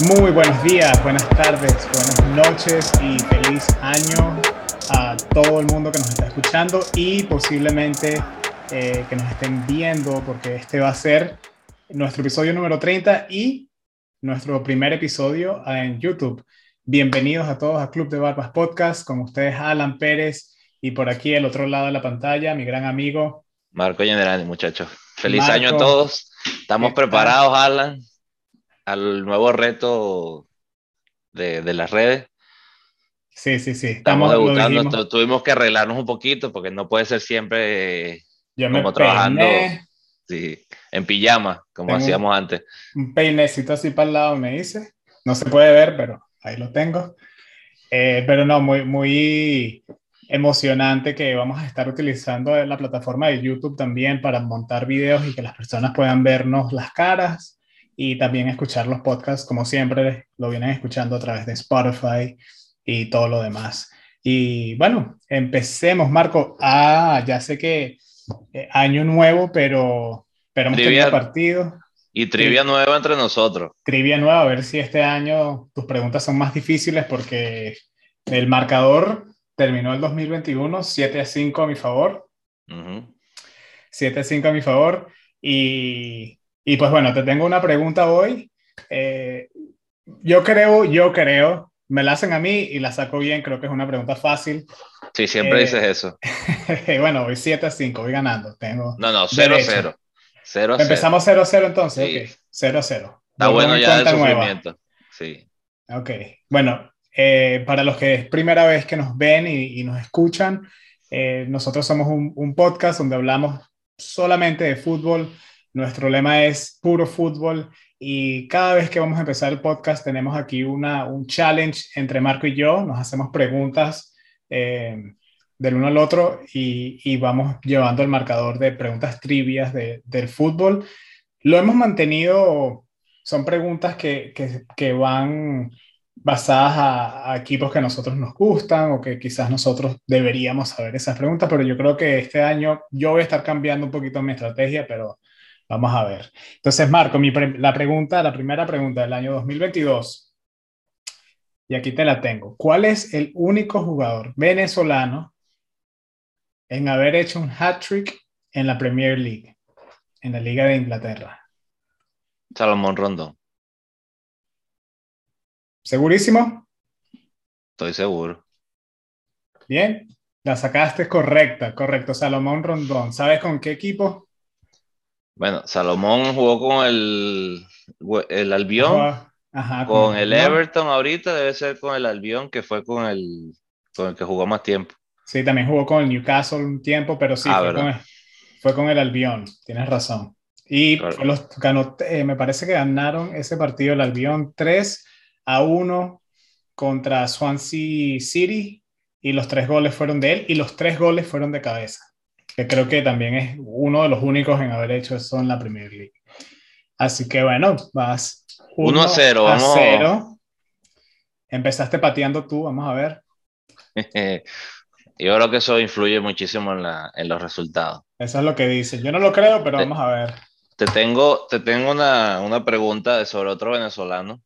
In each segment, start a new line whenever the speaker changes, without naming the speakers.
Muy buenos días, buenas tardes, buenas noches y feliz año a todo el mundo que nos está escuchando y posiblemente eh, que nos estén viendo porque este va a ser nuestro episodio número 30 y nuestro primer episodio en YouTube. Bienvenidos a todos a Club de Barbas Podcast, con ustedes Alan Pérez y por aquí al otro lado de la pantalla mi gran amigo
Marco Generani, muchachos. Feliz año a todos. Estamos preparados, Alan, al nuevo reto de, de las redes.
Sí, sí, sí.
Estamos, debutando. Tuvimos que arreglarnos un poquito porque no puede ser siempre
Yo como trabajando
sí, en pijama, como hacíamos antes.
Un peinecito así para el lado, me dice. No se puede ver, pero ahí lo tengo. Eh, pero no, muy, muy emocionante que vamos a estar utilizando la plataforma de YouTube también para montar videos y que las personas puedan vernos las caras y también escuchar los podcasts como siempre lo vienen escuchando a través de Spotify y todo lo demás. Y bueno, empecemos, Marco. Ah, ya sé que eh, año nuevo, pero, pero hemos tenido partido.
Y trivia nueva entre nosotros.
Trivia nueva, a ver si este año tus preguntas son más difíciles porque el marcador terminó el 2021 7 a 5 a mi favor. 7 a 5 a mi favor. Y, y, pues bueno, te tengo una pregunta hoy. Eh, yo creo, yo creo, me la hacen a mí y la saco bien, creo que es una pregunta fácil.
Sí, siempre dices eh, eso.
bueno, voy 7 a 5, voy ganando. Tengo
no, no, 0 a 0. 0
Empezamos 0 a 0 entonces, sí. ok. 0 a 0.
Está bueno ya el sufrimiento. Sí.
Ok, bueno, eh, para los que es primera vez que nos ven y, nos escuchan, eh, nosotros somos un, podcast donde hablamos solamente de fútbol. Nuestro lema es puro fútbol y cada vez que vamos a empezar el podcast tenemos aquí una, un challenge entre Marco y yo. Nos hacemos preguntas eh, del uno al otro y, vamos llevando el marcador de preguntas trivias del fútbol. Lo hemos mantenido, son preguntas que, que, que van basadas a, equipos que a nosotros nos gustan o que quizás nosotros deberíamos saber esas preguntas, pero yo creo que este año yo voy a estar cambiando un poquito mi estrategia, pero vamos a ver. Entonces, Marco, mi la pregunta, la primera pregunta del año 2022, y aquí te la tengo. ¿Cuál es el único jugador venezolano en haber hecho un hat-trick en la Premier League, en la Liga de Inglaterra?
Salomón Rondón.
¿Segurísimo?
Estoy seguro.
Bien, la sacaste correcta, correcto. Salomón Rondón. ¿Sabes con qué equipo?
Bueno, Salomón jugó con el, el Albión, con, el Everton ahorita, debe ser con el Albión, que fue con el, con el que jugó más tiempo.
Sí, también jugó con el Newcastle un tiempo, pero sí, ah, fue, con el, fue, con el, Albión, tienes razón. Y los, ganó, eh, me parece que ganaron ese partido el Albión 3 a uno contra Swansea City y los tres goles fueron de él y los tres goles fueron de cabeza, que creo que también es uno de los únicos en haber hecho eso en la Premier League. Así que bueno, vas
1 a 0, vamos. 0.
Empezaste pateando tú, vamos a ver.
Yo creo que eso influye muchísimo en, la, en, los resultados.
Eso es lo que dice. Yo no lo creo, pero vamos a ver.
Te tengo, te tengo una, una pregunta sobre otro venezolano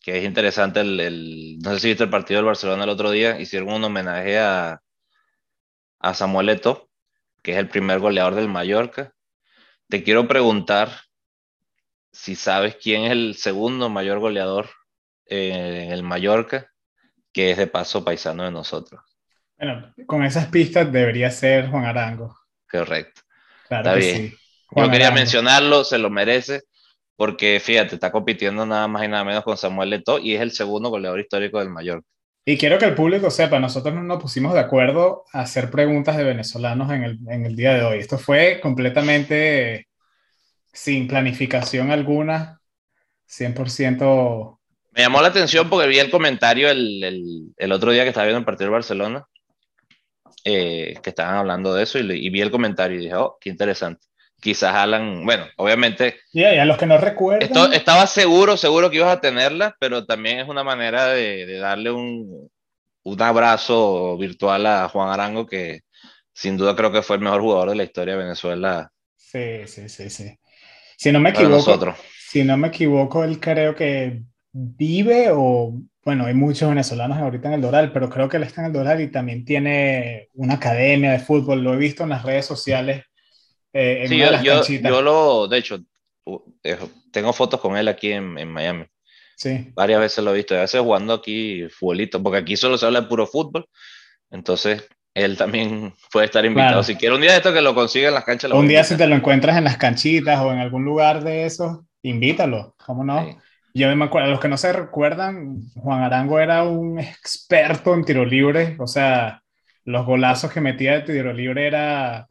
que es interesante el, no sé si viste el partido del Barcelona el otro día, hicieron un homenaje a, a Samuel Eto'o, que es el primer goleador del Mallorca. Te quiero preguntar si sabes quién es el segundo mayor goleador en el Mallorca, que es de paso paisano de nosotros.
Bueno, con esas pistas debería ser Juan Arango.
Correcto. Está bien. Yo quería mencionarlo, se lo merece porque fíjate, está compitiendo nada más y nada menos con Samuel Leto y es el segundo goleador histórico del Mallorca.
Y quiero que el público sepa, nosotros no nos pusimos de acuerdo a hacer preguntas de venezolanos en el, en el día de hoy. Esto fue completamente sin planificación alguna, 100%.
Me llamó la atención porque vi el comentario el, el, el otro día que estaba viendo el partido de Barcelona, eh, que estaban hablando de eso y, y, vi el comentario y dije, oh, qué interesante quizás Alan, bueno, obviamente.
Y a los que no recuerdan.
estaba seguro, seguro que ibas a tenerla, pero también es una manera de, darle un, un, abrazo virtual a Juan Arango, que sin duda creo que fue el mejor jugador de la historia de Venezuela.
Sí, sí, sí, sí. Si no me equivoco, si no me equivoco, él creo que vive o, bueno, hay muchos venezolanos ahorita en el Doral, pero creo que él está en el Doral y también tiene una academia de fútbol, lo he visto en las redes sociales.
Eh, sí, yo, yo, lo, de hecho, eh, tengo fotos con él aquí en, en, Miami.
Sí.
Varias veces lo he visto, a veces jugando aquí futbolito, porque aquí solo se habla de puro fútbol, entonces él también puede estar invitado. Si quiere un día de esto que lo consiga en las canchas.
Un día si te lo encuentras en las canchitas o en algún lugar de esos, invítalo, ¿cómo no? Yo me acuerdo, los que no se recuerdan, Juan Arango era un experto en tiro libre, o sea, los golazos que metía de tiro libre era,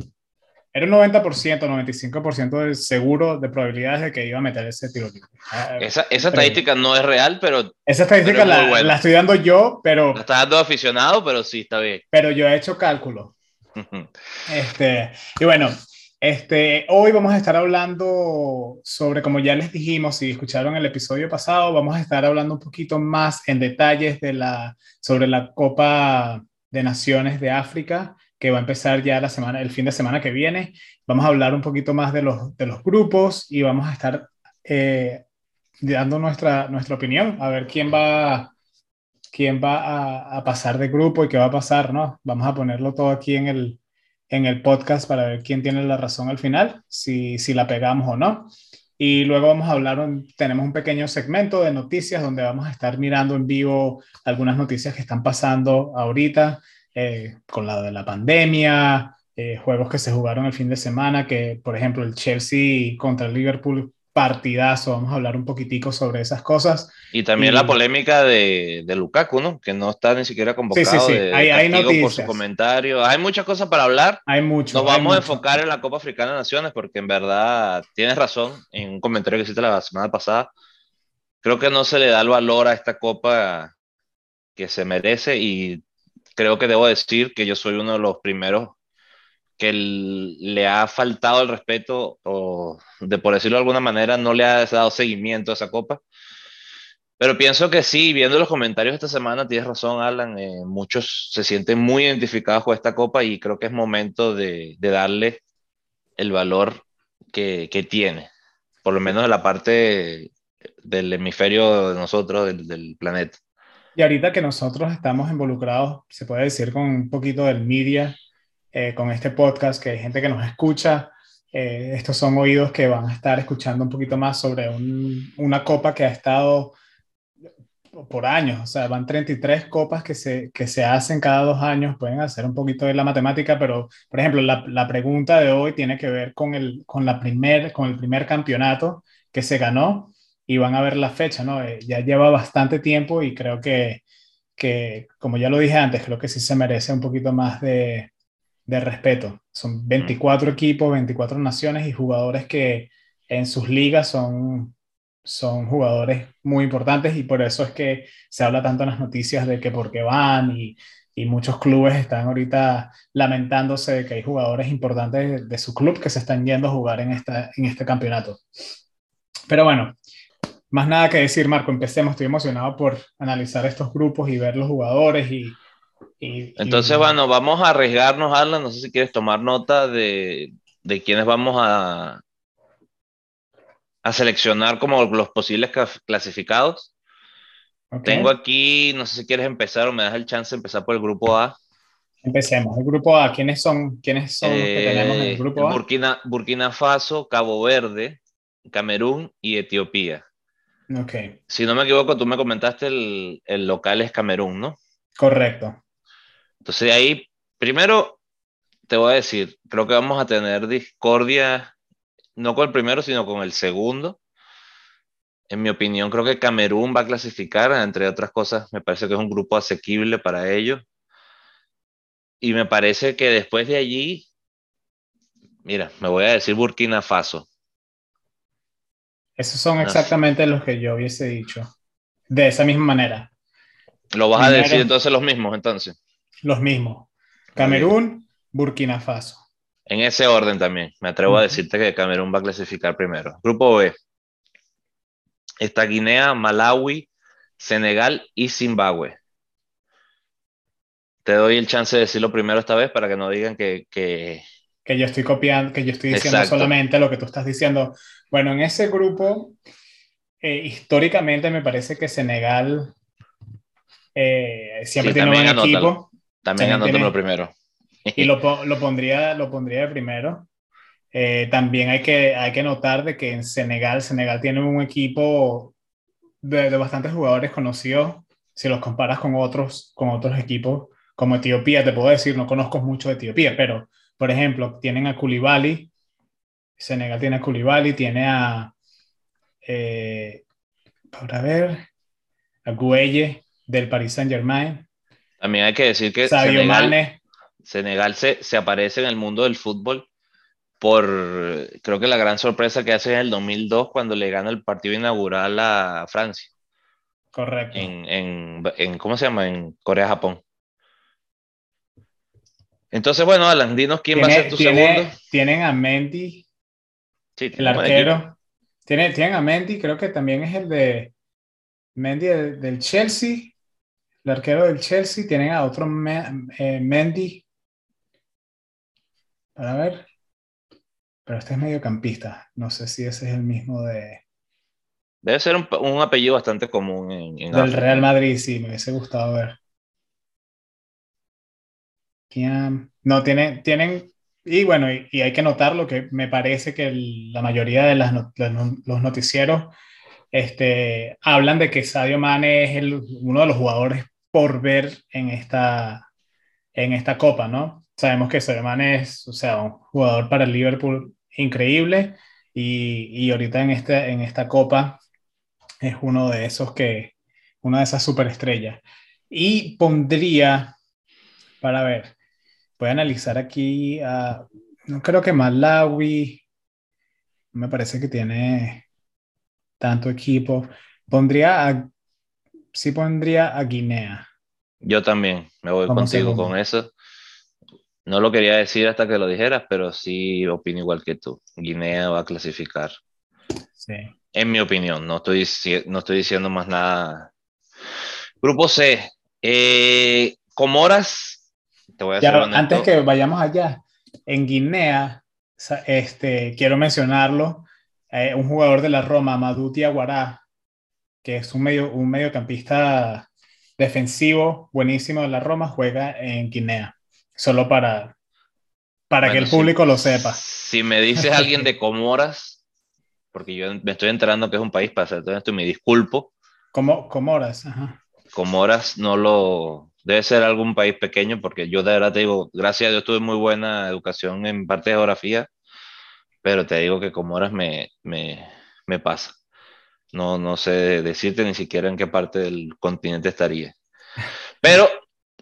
era un 90%, 95% de seguro de probabilidades de que iba a meter ese tiro libre.
Ah, esa, esa estadística no es real, pero...
Esa estadística la, la, estoy dando yo, pero...
La está dando aficionado, pero sí, está bien.
Pero yo he hecho cálculo. este, y bueno, este, hoy vamos a estar hablando sobre, como ya les dijimos, si escucharon el episodio pasado, vamos a estar hablando un poquito más en detalles de la, sobre la Copa de Naciones de África, que va a empezar ya la semana, el fin de semana que viene. Vamos a hablar un poquito más de los, de los grupos y vamos a estar eh, dando nuestra, nuestra opinión, a ver quién va, quién va a, a pasar de grupo y qué va a pasar, ¿no? Vamos a ponerlo todo aquí en el, en el podcast para ver quién tiene la razón al final, si, si la pegamos o no. Y luego vamos a hablar, tenemos un pequeño segmento de noticias donde vamos a estar mirando en vivo algunas noticias que están pasando ahorita eh, con la de la pandemia, eh, juegos que se jugaron el fin de semana, que por ejemplo el Chelsea contra el Liverpool partidazo, vamos a hablar un poquitico sobre esas cosas.
Y también la polémica de, de, Lukaku, ¿no? Que no está ni siquiera convocado. Sí, sí, sí.
hay, hay noticias.
por su comentario. Hay muchas cosas para hablar.
Hay mucho.
Nos vamos a enfocar en la Copa Africana de Naciones porque en verdad tienes razón en un comentario que hiciste la semana pasada. Creo que no se le da el valor a esta Copa que se merece y creo que debo decir que yo soy uno de los primeros que le ha faltado el respeto o, de por decirlo de alguna manera, no le ha dado seguimiento a esa copa. Pero pienso que sí, viendo los comentarios esta semana, tienes razón, Alan, eh, muchos se sienten muy identificados con esta copa y creo que es momento de, de darle el valor que, que, tiene, por lo menos en la parte del hemisferio de nosotros, del, del planeta.
Y ahorita que nosotros estamos involucrados, se puede decir, con un poquito del media, eh, con este podcast, que hay gente que nos escucha. Eh, estos son oídos que van a estar escuchando un poquito más sobre una copa que ha estado por años, o sea, van 33 copas que se, que se hacen cada dos años, pueden hacer un poquito de la matemática, pero, por ejemplo, la, la pregunta de hoy tiene que ver con el, con, la primer, con el primer campeonato que se ganó y van a ver la fecha, ¿no? Eh, ya lleva bastante tiempo y creo que, que, como ya lo dije antes, creo que sí se merece un poquito más de, de respeto. Son 24 equipos, 24 naciones y jugadores que en sus ligas son, son jugadores muy importantes y por eso es que se habla tanto en las noticias de que por qué van y, y muchos clubes están ahorita lamentándose de que hay jugadores importantes de, su club que se están yendo a jugar en, esta, en este campeonato. Pero bueno, más nada que decir, Marco, empecemos. Estoy emocionado por analizar estos grupos y ver los jugadores y,
entonces, bueno, vamos a arriesgarnos, Alan. No sé si quieres tomar nota de, de quiénes vamos a, a seleccionar como los posibles clasificados. Tengo aquí, no sé si quieres empezar o me das el chance de empezar por el grupo A.
Empecemos. El grupo A, ¿quiénes son, quiénes son los que tenemos en el eh, grupo A?
Burkina, Burkina Faso, Cabo Verde, Camerún y Etiopía.
Ok.
Si no me equivoco, tú me comentaste el, el local es Camerún, ¿no?
Correcto.
Entonces ahí, primero, te voy a decir, creo que vamos a tener discordia, no con el primero, sino con el segundo. En mi opinión, creo que Camerún va a clasificar, entre otras cosas, me parece que es un grupo asequible para ellos. Y me parece que después de allí, mira, me voy a decir Burkina Faso.
Esos son exactamente los que yo hubiese dicho. De esa misma manera.
¿Lo vas a decir entonces los mismos, entonces?
Los mismos. Camerún, Burkina Faso.
En ese orden también. Me atrevo a decirte que Camerún va a clasificar primero. Grupo B. Está Guinea, Malawi, Senegal y Zimbabue. Te doy el chance de decirlo primero esta vez para que no digan que... Que,
que yo estoy copiando, que yo estoy diciendo solamente lo que tú estás diciendo. Bueno, en ese grupo eh, históricamente me parece que Senegal eh, siempre tiene un buen equipo.
También anótalo lo primero.
Y lo, lo, pondría, lo pondría de primero. Eh, también hay que, hay que notar de que en Senegal, Senegal tiene un equipo de, de, bastantes jugadores conocidos, si los comparas con otros, con otros equipos, como Etiopía, te puedo decir, no conozco mucho de Etiopía, pero, por ejemplo, tienen a Koulibaly, Senegal tiene a Koulibaly, tiene a, eh, para ver, a Gueye del Paris Saint Germain.
También hay que decir que Senegal, Senegal se, se, aparece en el mundo del fútbol por, creo que la gran sorpresa que hace en el 2002 cuando le gana el partido inaugural a Francia.
Correcto.
En, en, en ¿cómo se llama? En Corea-Japón. Entonces, bueno, Alan, dinos quién va a ser tu segundo.
Tienen a Mendy, sí, el arquero. Tienen, tienen a Mendy, creo que también es el de Mendy del, Chelsea, el arquero del Chelsea. Tienen a otro eh, Mendy. Para ver. Pero este es mediocampista. No sé si ese es el mismo de.
Debe ser un, un apellido bastante común en, en
Del Real Madrid, sí, me hubiese gustado ver. No, tienen, tienen y bueno, y, hay que notar lo que me parece que la mayoría de las, los noticieros este, hablan de que Sadio Mane es el, uno de los jugadores por ver en esta, en esta copa, ¿no? Sabemos que Sadio Mane es, o sea, un jugador para el Liverpool increíble y, y ahorita en, este, en esta copa es uno de esos que, una de esas superestrellas. Y pondría, para ver, voy a analizar aquí, no creo que Malawi, me parece que tiene tanto equipo. Pondría a, sí pondría a Guinea.
Yo también, me voy contigo con eso. No lo quería decir hasta que lo dijeras, pero sí opino igual que tú. Guinea va a clasificar.
Sí.
En mi opinión, no estoy, no estoy diciendo más nada. Grupo C. Eh, Comoras
antes que vayamos allá, en Guinea, este, quiero mencionarlo, eh, un jugador de la Roma, Maduti Aguará, que es un, medio, un mediocampista defensivo buenísimo de la Roma, juega en Guinea, solo para, para que el público lo sepa.
Si me dices alguien de Comoras, porque yo me estoy enterando que es un país para hacer todo esto y me disculpo.
Como, Comoras, ajá.
Comoras no lo, debe ser algún país pequeño, porque yo de verdad te digo, gracias a Dios tuve muy buena educación en parte de geografía, pero te digo que Comoras me, me, me pasa. No, no sé decirte ni siquiera en qué parte del continente estaría. Pero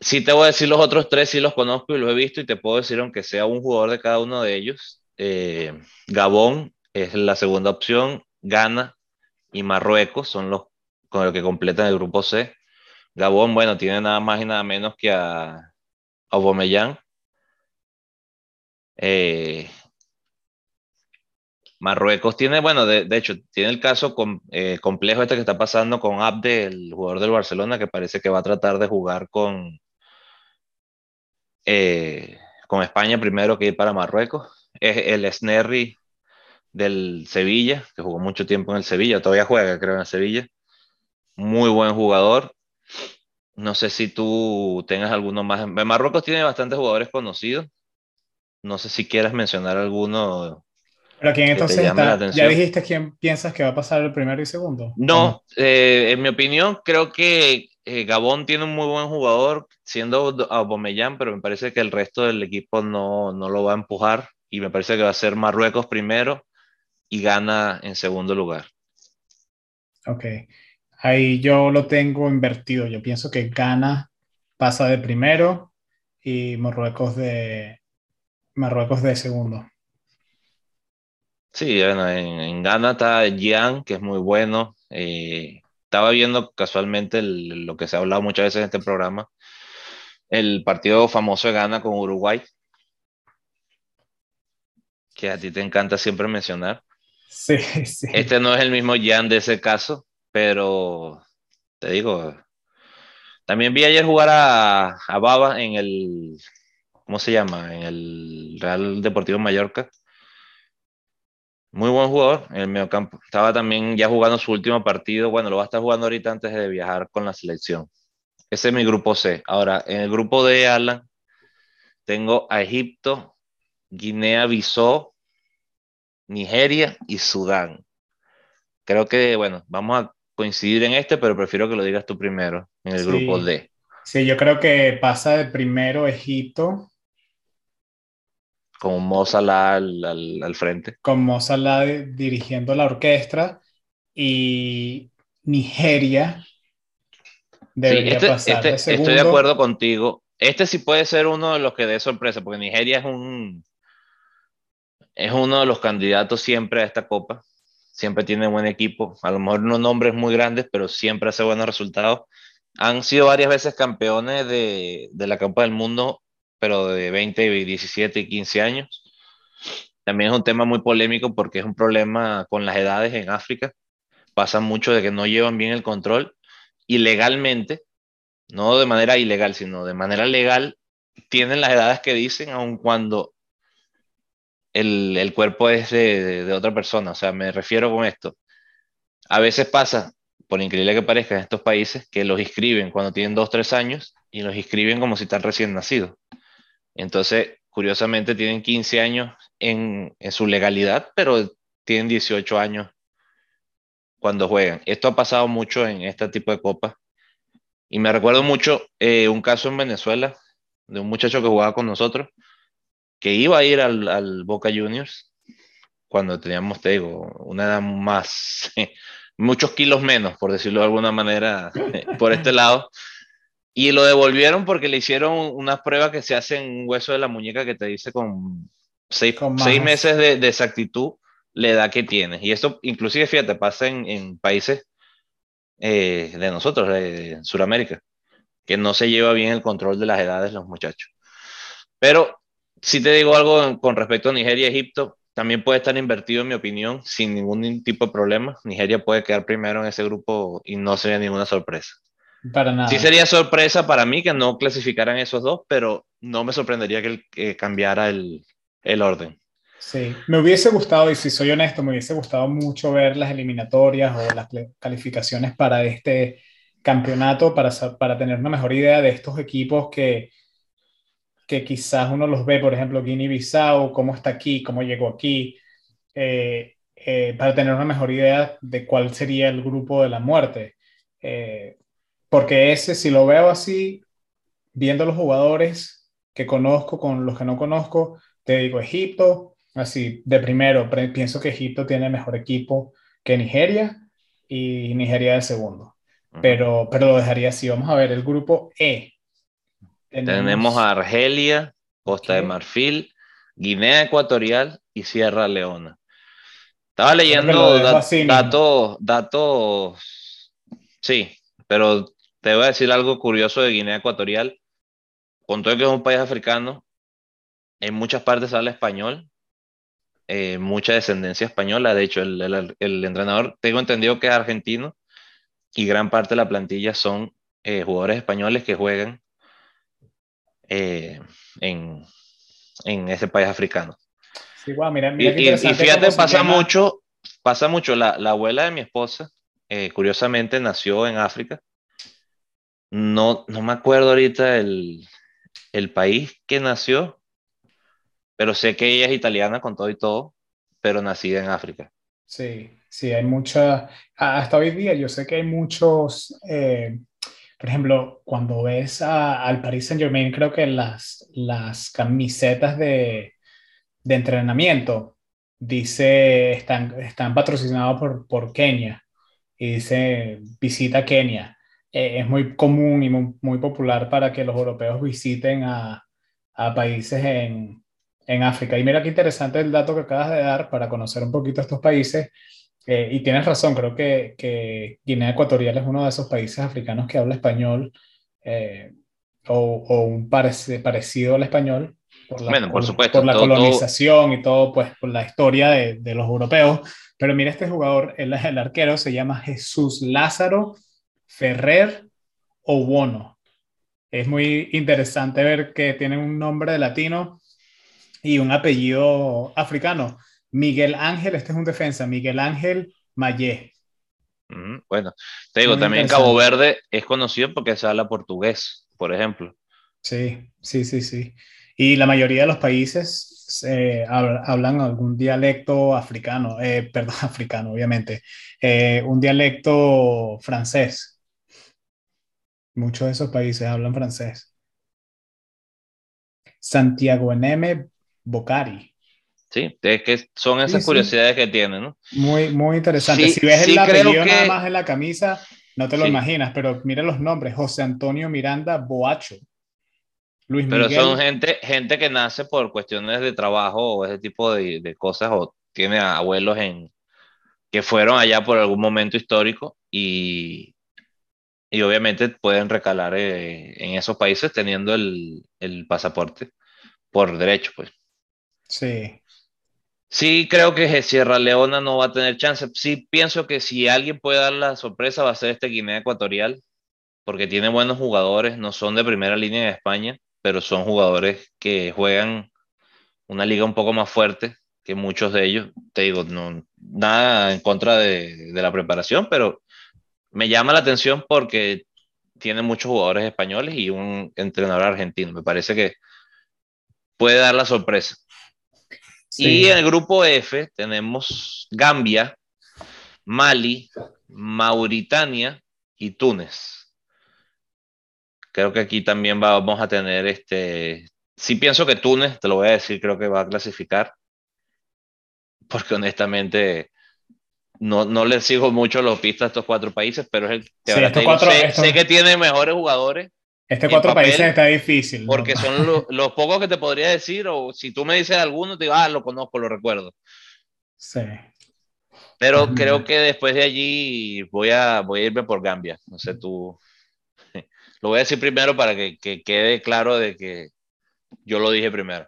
sí te voy a decir los otros tres, sí los conozco y los he visto y te puedo decir, aunque sea un jugador de cada uno de ellos, eh, Gabón es la segunda opción, Ghana y Marruecos son los con los que completan el grupo C. Gabón, bueno, tiene nada más y nada menos que a, a eh, Marruecos tiene, bueno, de, hecho, tiene el caso eh, complejo este que está pasando con Abde, el jugador del Barcelona, que parece que va a tratar de jugar con, eh, con España primero que ir para Marruecos. Es el Snerri del Sevilla, que jugó mucho tiempo en el Sevilla, todavía juega, creo, en el Sevilla. Muy buen jugador. No sé si tú tengas alguno más. Marruecos tiene bastantes jugadores conocidos. No sé si quieras mencionar alguno.
Pero quién entonces está, ¿Ya dijiste quién piensas que va a pasar el primero y segundo?
No, eh, en mi opinión, creo que eh, Gabón tiene un muy buen jugador, siendo Aubameyang, pero me parece que el resto del equipo no, no lo va a empujar. Y me parece que va a ser Marruecos primero y gana en segundo lugar.
Ok. Ahí yo lo tengo invertido. Yo pienso que Ghana pasa de primero y Marruecos de, Marruecos de segundo.
Sí, bueno, en, Ghana está Gian, que es muy bueno. Eh, estaba viendo casualmente lo que se ha hablado muchas veces en este programa, el partido famoso de Ghana con Uruguay, que a ti te encanta siempre mencionar.
Sí, sí.
Este no es el mismo Gian de ese caso, pero te digo, también vi ayer jugar a, a Baba en el, ¿cómo se llama? En el Real Deportivo Mallorca. Muy buen jugador en el mediocampo. Estaba también ya jugando su último partido. Bueno, lo va a estar jugando ahorita antes de viajar con la selección. Ese es mi grupo C. Ahora, en el grupo de Alan, tengo a Egipto, Guinea-Bissau, Nigeria y Sudán. Creo que, bueno, vamos a coincidir en este, pero prefiero que lo digas tú primero, en el grupo D.
Sí, yo creo que pasa de primero Egipto.
Con Mo Salah al, frente.
Con Mo Salah dirigiendo la orquesta y Nigeria
debería este, pasar este, Estoy de acuerdo contigo. Este sí puede ser uno de los que dé sorpresa, porque Nigeria es un es uno de los candidatos siempre a esta copa. Siempre tiene buen equipo. A lo mejor no nombres muy grandes, pero siempre hace buenos resultados. Han sido varias veces campeones de, de la Copa del Mundo, pero de 20, 17 y 15 años. También es un tema muy polémico porque es un problema con las edades en África. Pasa mucho de que no llevan bien el control y legalmente, no de manera ilegal, sino de manera legal, tienen las edades que dicen, aun cuando el, el cuerpo es de, de, otra persona. O sea, me refiero con esto. A veces pasa, por increíble que parezca, en estos países, que los inscriben cuando tienen 2, 3 años y los inscriben como si están recién nacidos. Entonces, curiosamente, tienen 15 años en, en su legalidad, pero tienen 18 años cuando juegan. Esto ha pasado mucho en este tipo de copas. Y me recuerdo mucho eh, un caso en Venezuela de un muchacho que jugaba con nosotros, que iba a ir al, Boca Juniors cuando teníamos, te digo, una edad más, muchos kilos menos, por decirlo de alguna manera, por este lado. Y lo devolvieron porque le hicieron unas pruebas que se hacen en un hueso de la muñeca que te dice con seis, seis meses de, de, exactitud la edad que tienes. Y esto inclusive, fíjate, pasa en, en países eh, de nosotros, de Sudamérica, que no se lleva bien el control de las edades de los muchachos. Pero si te digo algo con respecto a Nigeria y Egipto, también puede estar invertido, en mi opinión, sin ningún tipo de problema. Nigeria puede quedar primero en ese grupo y no sería ninguna sorpresa.
Para nada.
Sí sería sorpresa para mí que no clasificaran esos dos, pero no me sorprendería que, cambiara el, el, orden.
Sí, me hubiese gustado, y si soy honesto, me hubiese gustado mucho ver las eliminatorias o las calificaciones para este campeonato, para, para tener una mejor idea de estos equipos que, que quizás uno los ve, por ejemplo, Guinea-Bissau, cómo está aquí, cómo llegó aquí, eh, eh, para tener una mejor idea de cuál sería el grupo de la muerte. Eh, porque ese, si lo veo así, viendo los jugadores que conozco con los que no conozco, te digo Egipto, así de primero, pienso que Egipto tiene mejor equipo que Nigeria y Nigeria de segundo. Pero, pero lo dejaría así. Vamos a ver el grupo E.
Tenemos, a Argelia, Costa de Marfil, Guinea Ecuatorial y Sierra Leona. Estaba leyendo datos, datos, sí, pero te voy a decir algo curioso de Guinea Ecuatorial. Con todo que es un país africano, en muchas partes habla español, eh, mucha descendencia española. De hecho, el, el, entrenador, tengo entendido que es argentino y gran parte de la plantilla son eh, jugadores españoles que juegan eh, en, en, ese país africano.
Sí, mira,
y, fíjate, pasa mucho, pasa mucho, la, la, abuela de mi esposa, eh, curiosamente, nació en África. No, no me acuerdo ahorita el, el país que nació, pero sé que ella es italiana con todo y todo, pero nacida en África.
Sí, sí, hay mucha, hasta hoy día yo sé que hay muchos eh, por ejemplo, cuando ves al Paris Saint Germain, creo que las, las camisetas de, de entrenamiento dice, están, están por, por Kenia y dice visita Kenia. Eh, es muy común y muy, muy, popular para que los europeos visiten a, a países en, en, África. Y mira qué interesante el dato que acabas de dar para conocer un poquito estos países. Eh, y tienes razón, creo que, que, Guinea Ecuatorial es uno de esos países africanos que habla español eh, o, o, un parecido al español
por la, bueno, por, supuesto,
por la colonización y todo, pues por la historia de, de los europeos. Pero mira, este jugador, el, el, arquero, se llama Jesús Lázaro Ferrer Obono. Es muy interesante ver que tiene un nombre de latino y un apellido africano Miguel Ángel, este es un defensa, Miguel Ángel Mayé.
Bueno, te digo, también Cabo Verde es conocido porque se habla portugués, por ejemplo.
Sí, sí, sí, sí. Y la mayoría de los países eh, hablan algún dialecto africano, eh, perdón, africano, obviamente, eh, un dialecto francés. Muchos de esos países hablan francés. Santiago Neme Bocari.
Sí, es que son esas curiosidades que tienen, ¿no?
Muy, muy interesante. si ves el apellido nada más en la camisa, no te lo imaginas, pero mira los nombres: José Antonio Miranda Boacho.
Luis Pero son gente, gente que nace por cuestiones de trabajo o ese tipo de, de cosas, o tiene abuelos en, que fueron allá por algún momento histórico y, y obviamente pueden recalar eh, en esos países teniendo el, el, pasaporte por derecho, pues.
Sí.
Sí, creo que Sierra Leona no va a tener chance. Sí, pienso que si alguien puede dar la sorpresa va a ser este Guinea Ecuatorial, porque tiene buenos jugadores, no son de primera línea en España, pero son jugadores que juegan una liga un poco más fuerte que muchos de ellos. Te digo, no, nada en contra de, de la preparación, pero me llama la atención porque tiene muchos jugadores españoles y un entrenador argentino. Me parece que puede dar la sorpresa. Y en el grupo F tenemos Gambia, Mali, Mauritania y Túnez creo que aquí también vamos a tener este. Sí pienso que Túnez, te lo voy a decir, creo que va a clasificar. Porque honestamente no, no le sigo mucho los pistas a estos cuatro países, pero es el que sé, que tiene mejores jugadores.
Este cuatro países está difícil.
Porque son los, pocos que te podría decir, o si tú me dices alguno, te digo, ah, lo conozco, lo recuerdo.
Sí.
Pero creo que después de allí voy a, voy a irme por Gambia. No sé tú. Lo voy a decir primero para que, quede claro de que yo lo dije primero.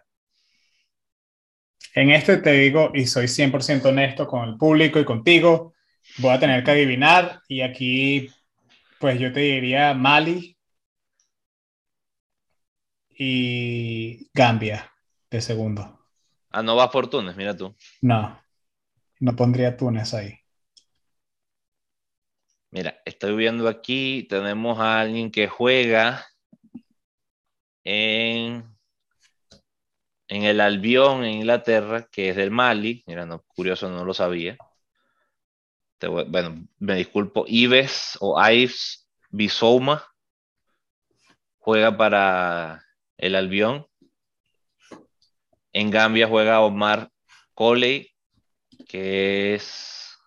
En este te digo, y soy 100% honesto con el público y contigo, voy a tener que adivinar y aquí, pues yo te diría Mali y Gambia de segundo.
Ah, no va por Túnez, mira tú.
No, no pondría Túnez ahí.
Mira, estoy viendo aquí, tenemos a alguien que juega en, en el Albión en Inglaterra, que es del Mali. Mira, no, curioso, no lo sabía. bueno, me disculpo. Ives o Ives Bisouma juega para el Albión. En Gambia juega Omar Coley, que es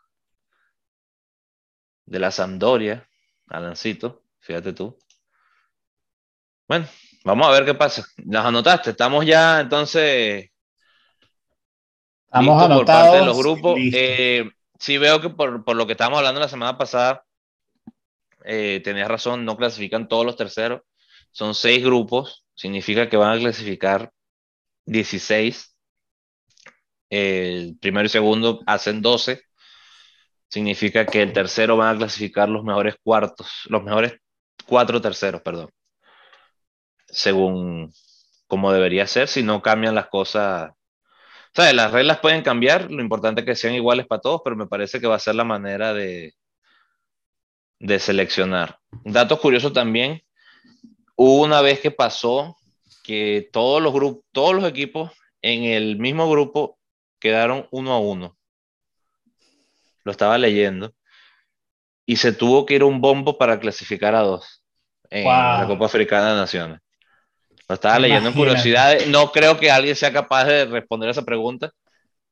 de la Sampdoria, Alancito, fíjate tú. Bueno, vamos a ver qué pasa. Las anotaste, estamos ya entonces.
Estamos anotados. Por parte
de los grupos. Eh, sí veo que por, lo que estábamos hablando la semana pasada, eh, tenías razón, no clasifican todos los terceros. Son seis grupos, significa que van a clasificar 16. El primero y segundo hacen 12 significa que el tercero van a clasificar los mejores cuartos, los mejores cuatro terceros, perdón, según como debería ser, si no cambian las cosas. O sea, las reglas pueden cambiar, lo importante es que sean iguales para todos, pero me parece que va a ser la manera de, de seleccionar. Datos curiosos también, hubo una vez que pasó que todos los grupos, todos los equipos en el mismo grupo quedaron uno a uno lo estaba leyendo, y se tuvo que ir un bombo para clasificar a dos en la Copa Africana de Naciones. Lo estaba leyendo en curiosidad. No creo que alguien sea capaz de responder esa pregunta,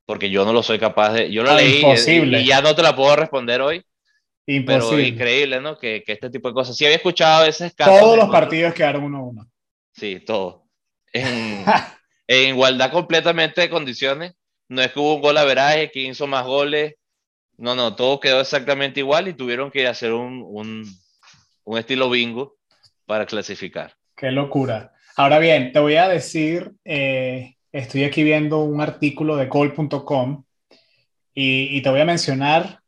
porque yo no lo soy capaz de. Yo lo ah, leí y, ya no te la puedo responder hoy. Imposible. Pero increíble, ¿no? Que, que, este tipo de cosas. Sí, había escuchado a veces
Todos los partidos quedaron uno a uno.
Sí, todos. En, en, igualdad completamente de condiciones. No es que hubo un gol a veraje, que hizo más goles, no, no, todo quedó exactamente igual y tuvieron que hacer un, un, estilo bingo para clasificar.
Qué locura. Ahora bien, te voy a decir, eh, estoy aquí viendo un artículo de call.com y, y, te voy a mencionar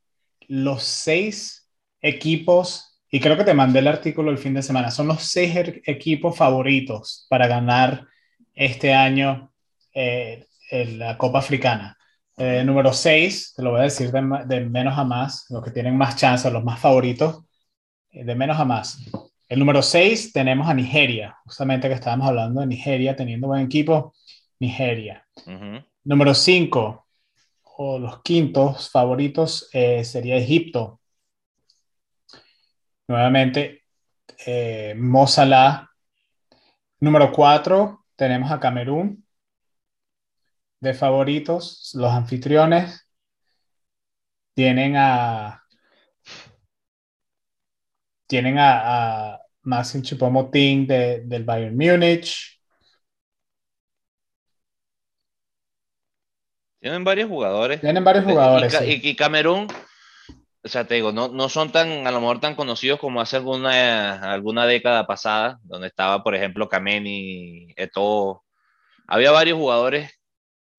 los seis equipos, y creo que te mandé el artículo el fin de semana, son los seis er, equipos favoritos para ganar este año eh, la Copa Africana. Eh, número 6, te lo voy a decir de, de, menos a más, los que tienen más chance, los más favoritos, eh, de menos a más. El número 6 tenemos a Nigeria, justamente que estábamos hablando de Nigeria, teniendo buen equipo, Nigeria. Número 5, o los quintos favoritos, eh, sería Egipto. Nuevamente, eh, Número 4, tenemos a Camerún. De favoritos, los anfitriones tienen a tienen a, Maxim Choupo-Moting de, del Bayern Múnich.
Tienen varios jugadores.
Tienen varios jugadores.
Y, y, Camerún, o sea, te digo, no, no son tan, a lo mejor tan conocidos como hace alguna, alguna década pasada, donde estaba, por ejemplo, Kameni, Eto. Había varios jugadores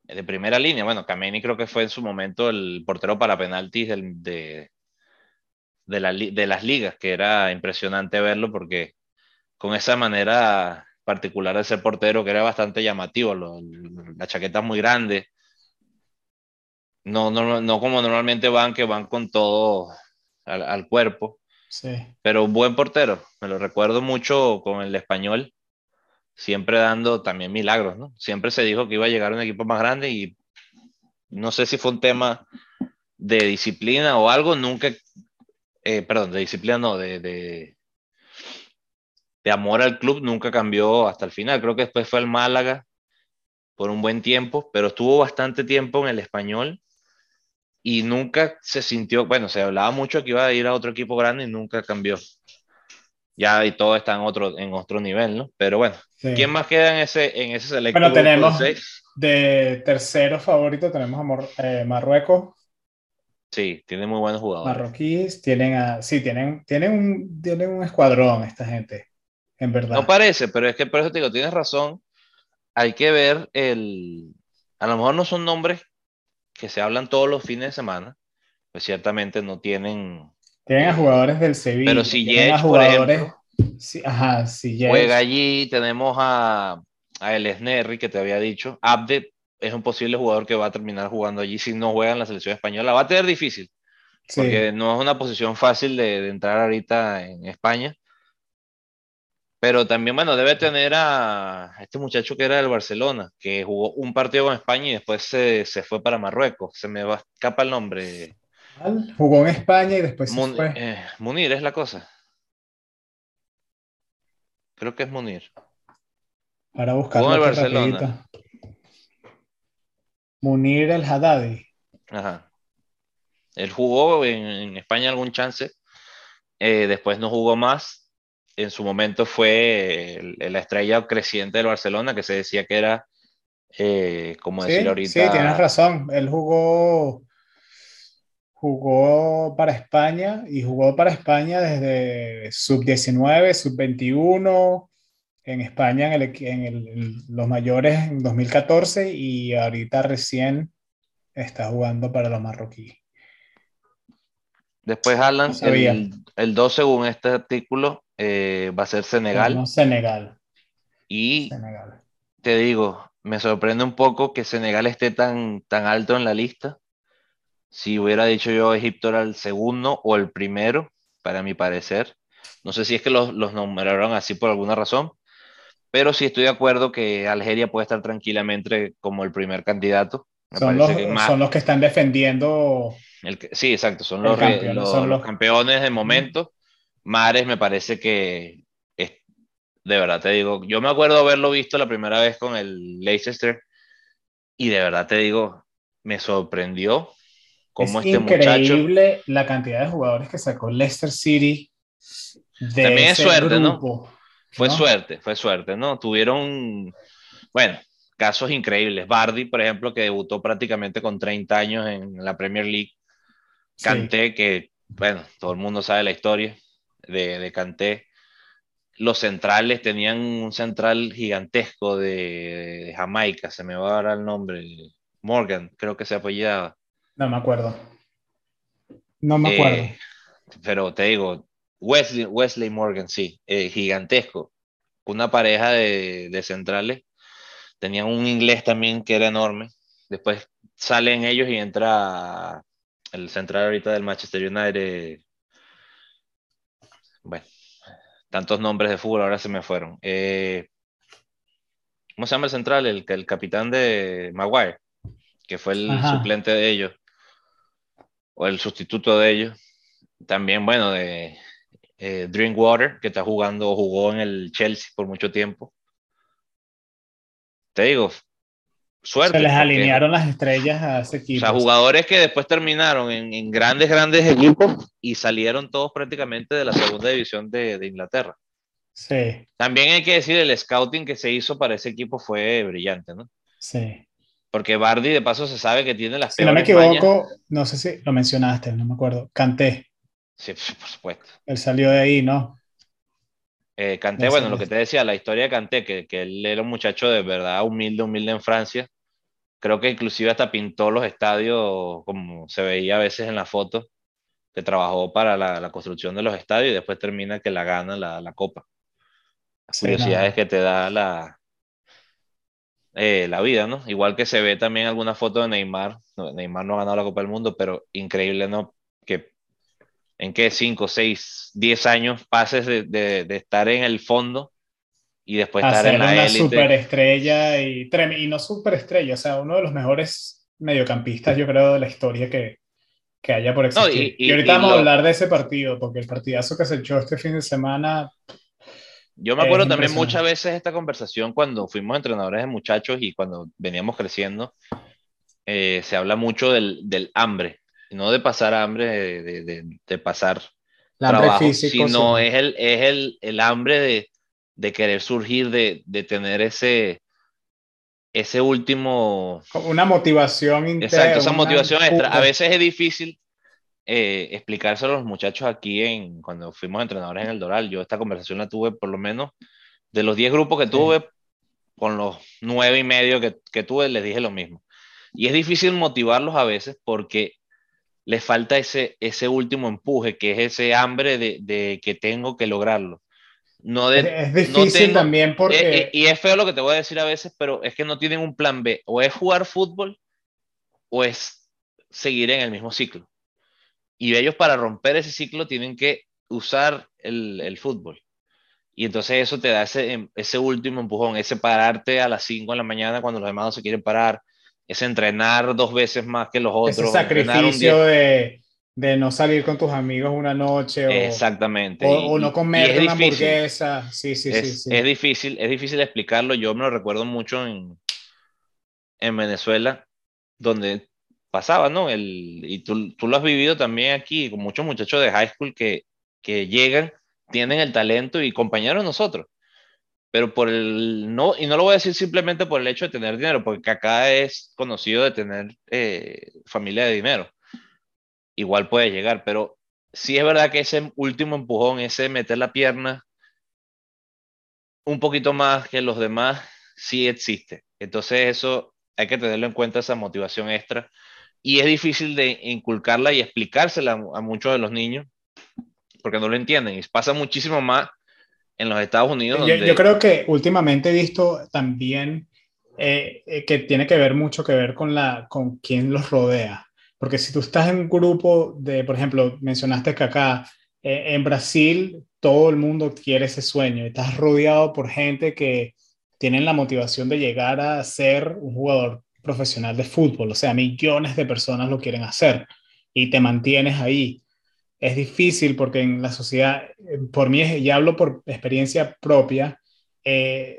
de primera línea. Bueno, Kameni creo que fue en su momento el portero para penaltis de, de, la, de las ligas, que era impresionante verlo porque con esa manera particular de ser portero, que era bastante llamativo, la chaqueta muy grande, no, no, no como normalmente van, que van con todo al, cuerpo.
Sí.
Pero un buen portero. Me lo recuerdo mucho con el español, siempre dando también milagros, ¿no? Siempre se dijo que iba a llegar un equipo más grande y no sé si fue un tema de disciplina o algo, nunca, eh, perdón, de disciplina no, de, de, de amor al club, nunca cambió hasta el final. Creo que después fue al Málaga por un buen tiempo, pero estuvo bastante tiempo en el español y nunca se sintió, bueno, se hablaba mucho que iba a ir a otro equipo grande y nunca cambió. Ya y todo está en otro, en otro nivel, ¿no? Pero bueno, ¿quién más queda en ese, en ese selecto?
Bueno, tenemos de tercero favorito, tenemos a eh, Marruecos.
Sí, tiene muy buenos jugadores.
Marroquíes, tienen a, sí, tienen, tienen, un, tienen un escuadrón esta gente, en verdad.
No parece, pero es que por eso te digo, tienes razón. Hay que ver el, a lo mejor no son nombres que se hablan todos los fines de semana, pues ciertamente no tienen...
Tienen a jugadores del Sevilla.
Pero si Jets, por ejemplo,
ajá, si
juega allí, tenemos a, a El Snerri, que te había dicho. Abde es un posible jugador que va a terminar jugando allí si no juega en la selección española. Va a tener difícil, porque no es una posición fácil de, de entrar ahorita en España. Pero también, bueno, debe tener a este muchacho que era del Barcelona, que jugó un partido con España y después se, se fue para Marruecos. Se me va, escapa el nombre.
Jugó en España y después se fue.
Eh, Munir es la cosa. Creo que es Munir.
Para buscar el Barcelona. Munir el Haddadi.
Ajá. Él jugó en, en España algún chance. Eh, después no jugó más en su momento fue la estrella creciente del Barcelona, que se decía que era, eh, como decir ahorita.
Sí, tienes razón. Él jugó, jugó para España y jugó para España desde sub-19, sub-21, en España en, el, en los mayores en 2014 y ahorita recién está jugando para los marroquíes.
Después Alan, el, el 2 según este artículo, eh, va a ser Senegal.
Senegal.
Y te digo, me sorprende un poco que Senegal esté tan, tan alto en la lista. Si hubiera dicho yo Egipto era el segundo o el primero, para mi parecer. No sé si es que los, los nombraron así por alguna razón, pero sí estoy de acuerdo que Algeria puede estar tranquilamente como el primer candidato.
son, los, que son los que están defendiendo.
El, sí, exacto, son los, son los, campeones de momento. Mares me parece que es, de verdad te digo, yo me acuerdo haberlo visto la primera vez con el Leicester y de verdad te digo, me sorprendió cómo
es este increíble la cantidad de jugadores que sacó Leicester City.
También es suerte, ¿no? Fue suerte, fue suerte, ¿no? Tuvieron, bueno, casos increíbles. Bardi, por ejemplo, que debutó prácticamente con 30 años en la Premier League. Canté, que, bueno, todo el mundo sabe la historia de, de Canté. Los centrales tenían un central gigantesco de, Jamaica, se me va a dar el nombre, Morgan, creo que se apoyaba.
No me acuerdo. No me acuerdo.
Eh, pero te digo, Wesley, Wesley Morgan, sí, eh, gigantesco. Una pareja de, de, centrales. Tenían un inglés también que era enorme. Después salen ellos y entra el central ahorita del Manchester United. Bueno, tantos nombres de fútbol ahora se me fueron. Eh, ¿Cómo se llama el central? El, el capitán de Maguire, que fue el suplente de ellos, o el sustituto de ellos. También, bueno, de eh, Drinkwater, que está jugando, jugó en el Chelsea por mucho tiempo. Te digo, suerte.
Se les alinearon las estrellas a ese equipo.
O sea, jugadores que después terminaron en, grandes, grandes equipos y salieron todos prácticamente de la segunda división de, de, Inglaterra.
Sí.
También hay que decir, el scouting que se hizo para ese equipo fue brillante, ¿no?
Sí.
Porque Bardi, de paso, se sabe que tiene las
Si no me equivoco, no sé si lo mencionaste, no me acuerdo. Canté.
Sí, por supuesto.
Él salió de ahí, ¿no?
Eh, Canté, bueno, lo que te decía, la historia de Canté, que, que él era un muchacho de verdad humilde, humilde en Francia. Creo que inclusive hasta pintó los estadios, como se veía a veces en la foto, que trabajó para la, la construcción de los estadios y después termina que la gana la, la copa. Las curiosidades que te da la, eh, la vida, ¿no? Igual que se ve también alguna foto de Neymar. Neymar no ha ganado la Copa del Mundo, pero increíble, ¿no? Que en qué 5, 6, 10 años pases de, de, estar en el fondo y después estar en la
una superestrella y, y no superestrella, o sea, uno de los mejores mediocampistas, yo creo, de la historia que, que haya por existir. y, ahorita vamos a hablar de ese partido, porque el partidazo que se echó este fin de semana.
Yo me acuerdo también muchas veces esta conversación cuando fuimos entrenadores de muchachos y cuando veníamos creciendo, eh, se habla mucho del, del hambre no de pasar hambre, de, de, de pasar trabajo, sino es, el, es el, el hambre de, de, querer surgir, de, de tener ese, ese último...
Una motivación interna.
Exacto, esa motivación extra. A veces es difícil eh, explicárselo a los muchachos aquí en, cuando fuimos entrenadores en el Doral. Yo esta conversación la tuve por lo menos de los 10 grupos que tuve, con los 9 y medio que, que tuve, les dije lo mismo. Y es difícil motivarlos a veces porque le falta ese, ese último empuje, que es ese hambre de, de que tengo que lograrlo. No de,
es difícil también porque...
Eh, eh, y es feo lo que te voy a decir a veces, pero es que no tienen un plan B. O es jugar fútbol o es seguir en el mismo ciclo. Y ellos para romper ese ciclo tienen que usar el, el fútbol. Y entonces eso te da ese, ese último empujón, ese pararte a las 5 de la mañana cuando los demás no se quieren parar, es entrenar dos veces más que los otros. Ese
sacrificio de, de, no salir con tus amigos una noche. O,
Exactamente.
O, no comer una hamburguesa. Sí, sí,
es,
sí,
Es difícil, es difícil explicarlo. Yo me lo recuerdo mucho en, en Venezuela, donde pasaba, ¿no? El, y tú, tú, lo has vivido también aquí, con muchos muchachos de high school que, que llegan, tienen el talento y compañeros nosotros pero por el no, y no lo voy a decir simplemente por el hecho de tener dinero, porque acá es conocido de tener eh, familia de dinero. Igual puede llegar, pero sí es verdad que ese último empujón, ese meter la pierna un poquito más que los demás, sí existe. Entonces eso hay que tenerlo en cuenta, esa motivación extra. Y es difícil de inculcarla y explicársela a muchos de los niños, porque no lo entienden. Y pasa muchísimo más en los Estados Unidos.
Yo, creo que últimamente he visto también eh, eh, que tiene que ver mucho que ver con, la, con quién los rodea. Porque si tú estás en un grupo de, por ejemplo, mencionaste que acá eh, en Brasil todo el mundo quiere ese sueño. Estás rodeado por gente que tienen la motivación de llegar a ser un jugador profesional de fútbol. O sea, millones de personas lo quieren hacer y te mantienes ahí es difícil porque en la sociedad, eh, por mí, y hablo por experiencia propia, eh,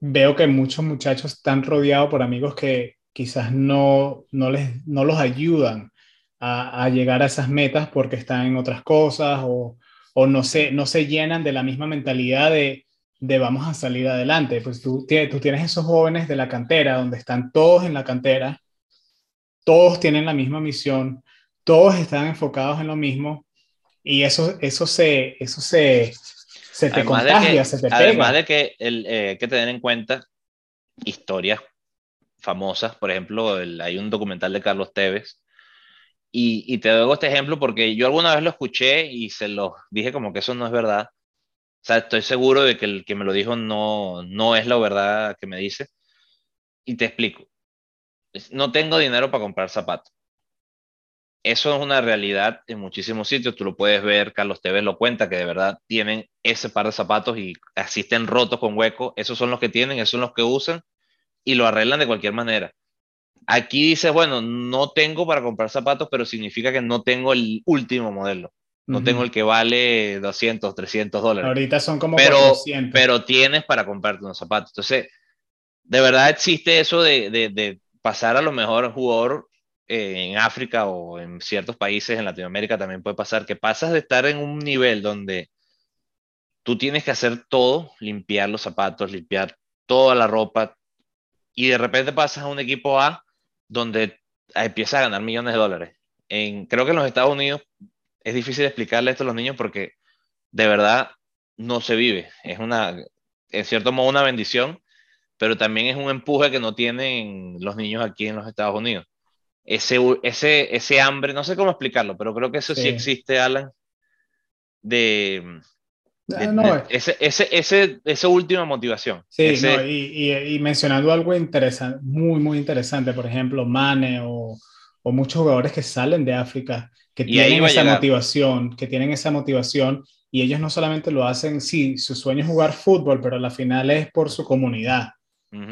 veo que muchos muchachos están rodeados por amigos que quizás no, no, les, no los ayudan a, a, llegar a esas metas porque están en otras cosas o, o no, se, no se llenan de la misma mentalidad de, de vamos a salir adelante. Pues tú, tú tienes esos jóvenes de la cantera, donde están todos en la cantera, todos tienen la misma misión, todos están enfocados en lo mismo y eso, eso se, eso se, se te contagia, se te pega.
Además de que el, eh, tener en cuenta historias famosas, por ejemplo, hay un documental de Carlos Tevez, y, te doy este ejemplo porque yo alguna vez lo escuché y se lo dije como que eso no es verdad. O sea, estoy seguro de que el que me lo dijo no, no es la verdad que me dice. Y te explico. no tengo dinero para comprar zapatos. Eso es una realidad en muchísimos sitios. Tú lo puedes ver, Carlos Tevez lo cuenta, que de verdad tienen ese par de zapatos y asisten rotos con hueco. Esos son los que tienen, esos son los que usan y lo arreglan de cualquier manera. Aquí dice, bueno, no tengo para comprar zapatos, pero significa que no tengo el último modelo. No tengo el que vale 200, 300 dólares.
Ahorita son como
pero, Pero tienes para comprarte unos zapatos. Entonces, de verdad existe eso de, de, de pasar a lo mejor jugador eh, en África o en ciertos países en Latinoamérica también puede pasar, que pasas de estar en un nivel donde tú tienes que hacer todo, limpiar los zapatos, limpiar toda la ropa, y de repente pasas a un equipo A donde empiezas a ganar millones de dólares. En, creo que en los Estados Unidos es difícil explicarle esto a los niños porque de verdad no se vive. Es una, en cierto modo, una bendición, pero también es un empuje que no tienen los niños aquí en los Estados Unidos. Ese, ese, ese hambre, no sé cómo explicarlo, pero creo que eso sí, existe, Alan, de, ah, ese, ese, ese, esa última motivación.
Sí, y, y, mencionando algo interesante, muy, muy interesante, por ejemplo, Mane o, o muchos jugadores que salen de África, que tienen esa motivación, que tienen esa motivación y ellos no solamente lo hacen, sí, su sueño es jugar fútbol, pero la final es por su comunidad.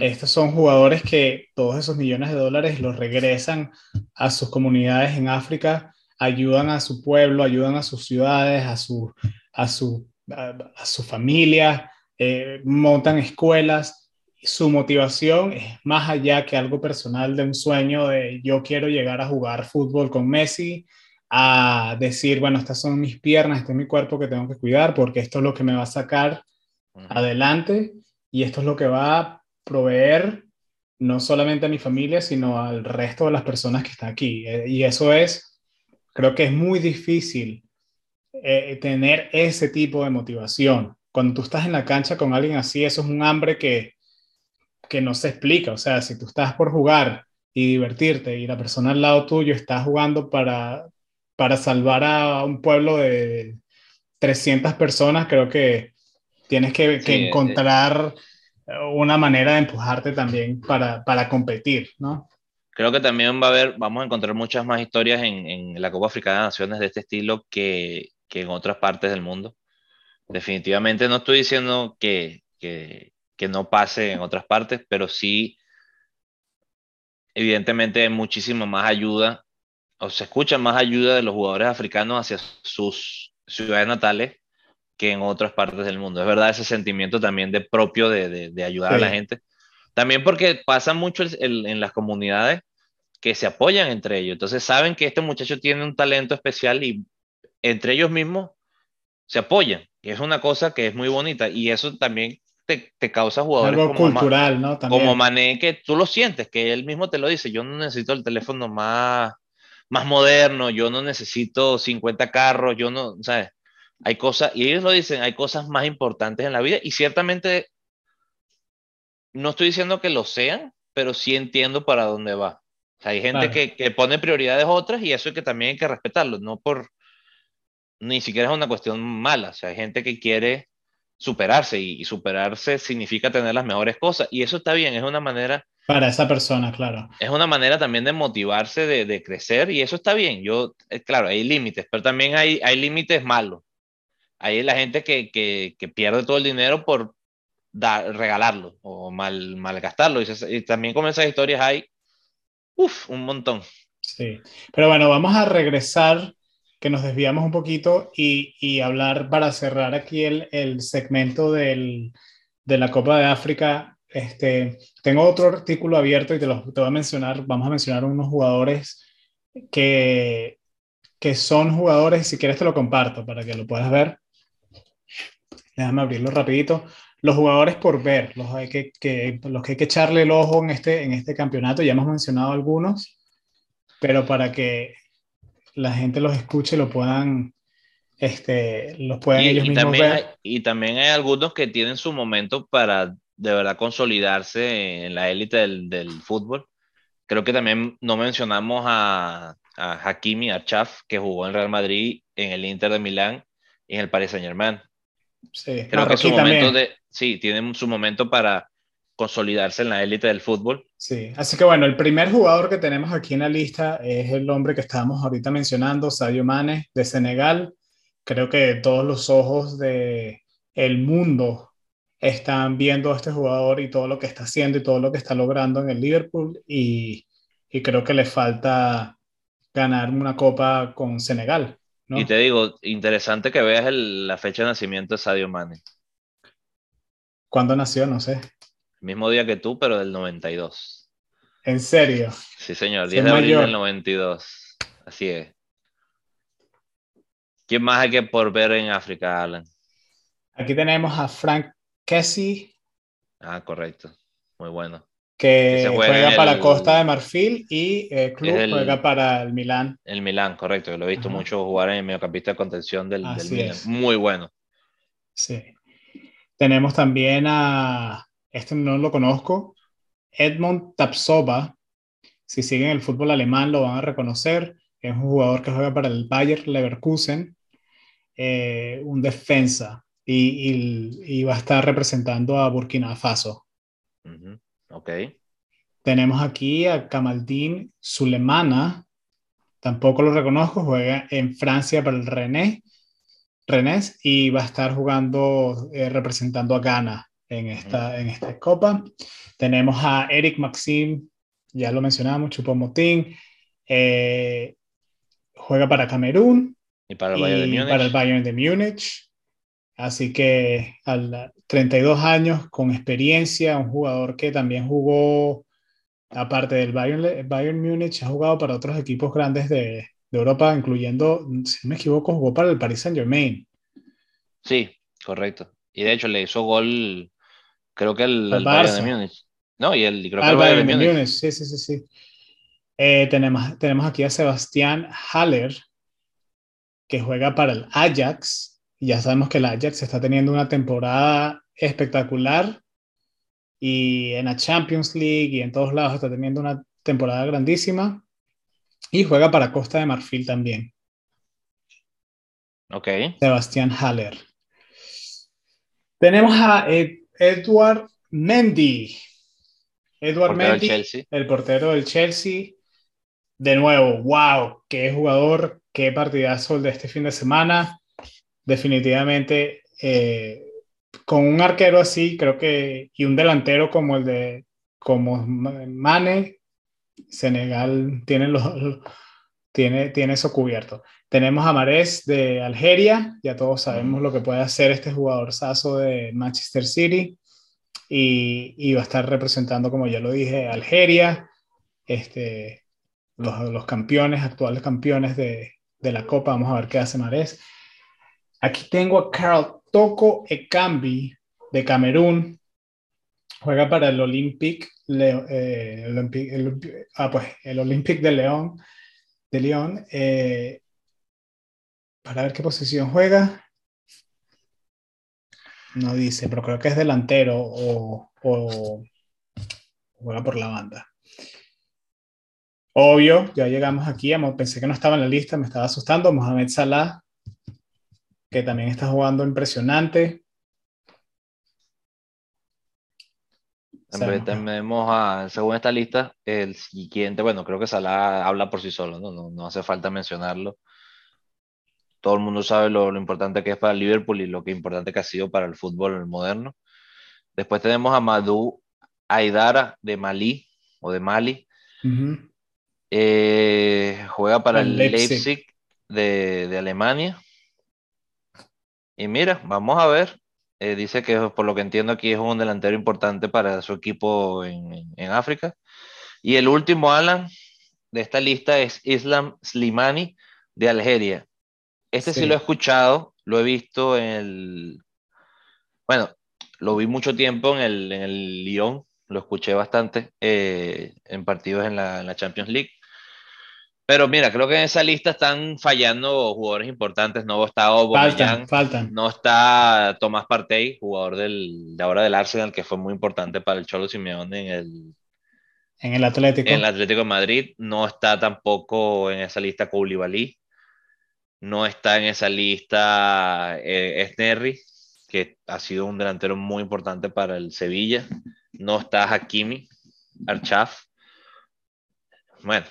Estos son jugadores que todos esos millones de dólares los regresan a sus comunidades en África, ayudan a su pueblo, ayudan a sus ciudades, a su, a su, a, su familia, eh, montan escuelas. Su motivación es más allá que algo personal de un sueño de yo quiero llegar a jugar fútbol con Messi, a decir, bueno, estas son mis piernas, este es mi cuerpo que tengo que cuidar porque esto es lo que me va a sacar adelante y esto es lo que va a proveer no solamente a mi familia, sino al resto de las personas que están aquí. Eh, y eso es, creo que es muy difícil eh, tener ese tipo de motivación. Cuando tú estás en la cancha con alguien así, eso es un hambre que, que no se explica. O sea, si tú estás por jugar y divertirte y la persona al lado tuyo está jugando para, para salvar a un pueblo de 300 personas, creo que tienes que, eh, encontrar una manera de empujarte también para, para competir, ¿no?
Creo que también va a haber, vamos a encontrar muchas más historias en, en la Copa Africana de Naciones de este estilo que, que, en otras partes del mundo. Definitivamente no estoy diciendo que, que, que no pase en otras partes, pero sí, evidentemente hay muchísima más ayuda, o se escucha más ayuda de los jugadores africanos hacia sus ciudades natales que en otras partes del mundo. Es verdad ese sentimiento también de propio de, de, ayudar a la gente. También porque pasa mucho en las comunidades que se apoyan entre ellos. Entonces saben que este muchacho tiene un talento especial y entre ellos mismos se apoyan. Y es una cosa que es muy bonita y eso también te, te causa jugadores
Algo como cultural, ¿no?
Como Mané, que tú lo sientes, que él mismo te lo dice. Yo no necesito el teléfono más, más moderno, yo no necesito 50 carros, yo no, ¿sabes? Hay cosas, y ellos lo dicen, hay cosas más importantes en la vida y ciertamente no estoy diciendo que lo sean, pero sí entiendo para dónde va. hay gente que, que, pone prioridades otras y eso es que también hay que respetarlo, no por, ni siquiera es una cuestión mala, o sea, hay gente que quiere superarse y, superarse significa tener las mejores cosas y eso está bien, es una manera...
Para esa persona, claro.
Es una manera también de motivarse, de, de crecer y eso está bien. Yo, eh, claro, hay límites, pero también hay, hay límites malos. Hay la gente que, que, que pierde todo el dinero por dar, regalarlo o mal, malgastarlo. Y, también con esas historias hay, uff, un montón.
Sí, pero bueno, vamos a regresar, que nos desviamos un poquito y, y hablar para cerrar aquí el, el segmento del, de la Copa de África. Este, tengo otro artículo abierto y te lo te voy a mencionar. Vamos a mencionar unos jugadores que, que son jugadores, si quieres te lo comparto para que lo puedas ver. Déjame abrirlo rapidito. Los jugadores por ver, los, hay que, que, los que hay que echarle el ojo en este, en este campeonato, ya hemos mencionado algunos, pero para que la gente los escuche, lo puedan, este, los puedan ellos mismos
también
ver.
Hay, y también hay algunos que tienen su momento para de verdad consolidarse en la élite del, del, fútbol. Creo que también no mencionamos a, a Hakimi Archaf, que jugó en Real Madrid, en el Inter de Milán y en el Paris Saint Germain.
Sí,
creo que su momento de, sí, tiene su momento para consolidarse en la élite del fútbol.
Sí, así que bueno, el primer jugador que tenemos aquí en la lista es el hombre que estábamos ahorita mencionando, Sadio Mane, de Senegal. Creo que todos los ojos de el mundo están viendo a este jugador y todo lo que está haciendo y todo lo que está logrando en el Liverpool y, y creo que le falta ganar una copa con Senegal.
Y te digo, interesante que veas la fecha de nacimiento de Sadio Mane.
¿Cuándo nació? No sé.
El mismo día que tú, pero del 92.
¿En serio?
Sí, señor, 10 de abril del 92. Así es. ¿Quién más hay que por ver en África, Alan?
Aquí tenemos a Frank Kessie.
Ah, correcto. Muy bueno.
Que juega, para Costa de Marfil y el club juega para el Milán.
El Milán, correcto. Lo he visto mucho jugar en el mediocampista de contención del, del Milán. Muy bueno.
Sí. Tenemos también a, este no lo conozco, Edmond Tapsova. Si siguen el fútbol alemán lo van a reconocer. Es un jugador que juega para el Bayer Leverkusen, eh, un defensa, y, va a estar representando a Burkina Faso.
Ok.
Tenemos aquí a Kamaldin Sulemana, tampoco lo reconozco, juega en Francia para el René, Renés y va a estar jugando, eh, representando a Ghana en esta, en esta copa. Tenemos a Eric Maxim, ya lo mencionamos, Chupomotín, eh, juega para Camerún
y para el, Bayern de
para el Bayern de Múnich. Así que a 32 años, con experiencia, un jugador que también jugó, aparte del Bayern, Bayern Múnich, ha jugado para otros equipos grandes de, de Europa, incluyendo, si no me equivoco, jugó para el Paris Saint Germain.
Sí, correcto. Y de hecho le hizo gol, creo que el, el Bayern de Múnich. No, y el, creo que el Bayern, de Múnich.
Sí, sí, sí, sí. Eh, tenemos, tenemos aquí a Sebastián Haller, que juega para el Ajax ya sabemos que el Ajax está teniendo una temporada espectacular y en la Champions League y en todos lados está teniendo una temporada grandísima y juega para Costa de Marfil también.
Ok.
Sebastián Haller. Tenemos a Edward Mendy. Edward Mendy, el portero del Chelsea. De nuevo, wow, qué jugador, qué partidazo el de este fin de semana definitivamente eh, con un arquero así, creo que, y un delantero como el de, como Mane, Senegal tiene, los, tiene, tiene eso cubierto. Tenemos a Mares de Algeria, ya todos sabemos lo que puede hacer este jugador saso de Manchester City, y, y, va a estar representando, como ya lo dije, Algeria, este, los, los campeones, actuales campeones de, de la Copa, vamos a ver qué hace Mares. Aquí tengo a Carl Toko Ekambi de Camerún. Juega para el Olympic, eh, ah, pues, el Olympic de León. De León. Eh, para ver qué posición juega. No dice, pero creo que es delantero o, juega por la banda. Obvio, ya llegamos aquí. Pensé que no estaba en la lista, me estaba asustando. Mohamed Salah que también está jugando impresionante.
Tenemos a, según esta lista, el siguiente, bueno, creo que Salah habla por sí solo, ¿no? No, hace falta mencionarlo. Todo el mundo sabe lo, importante que es para Liverpool y lo que importante que ha sido para el fútbol moderno. Después tenemos a Madou Aidara de Malí o de Mali. Eh, juega para el Leipzig, de, de Alemania. Y mira, vamos a ver. Eh, dice que por lo que entiendo aquí es un delantero importante para su equipo en, África. Y el último, Alan, de esta lista es Islam Slimani de Algeria. Este sí. lo he escuchado, lo he visto en el... Bueno, lo vi mucho tiempo en el, en el Lyon, lo escuché bastante eh, en partidos en la, en la Champions League. Pero mira, creo que en esa lista están fallando jugadores importantes. No está
Aubameyang, faltan,
no está Tomás Partey, jugador del, de ahora del Arsenal, que fue muy importante para el Cholo Simeone en el,
en el Atlético.
En el Atlético de Madrid. No está tampoco en esa lista Koulibaly. No está en esa lista eh, que ha sido un delantero muy importante para el Sevilla. no está Hakimi, Archaf. Bueno,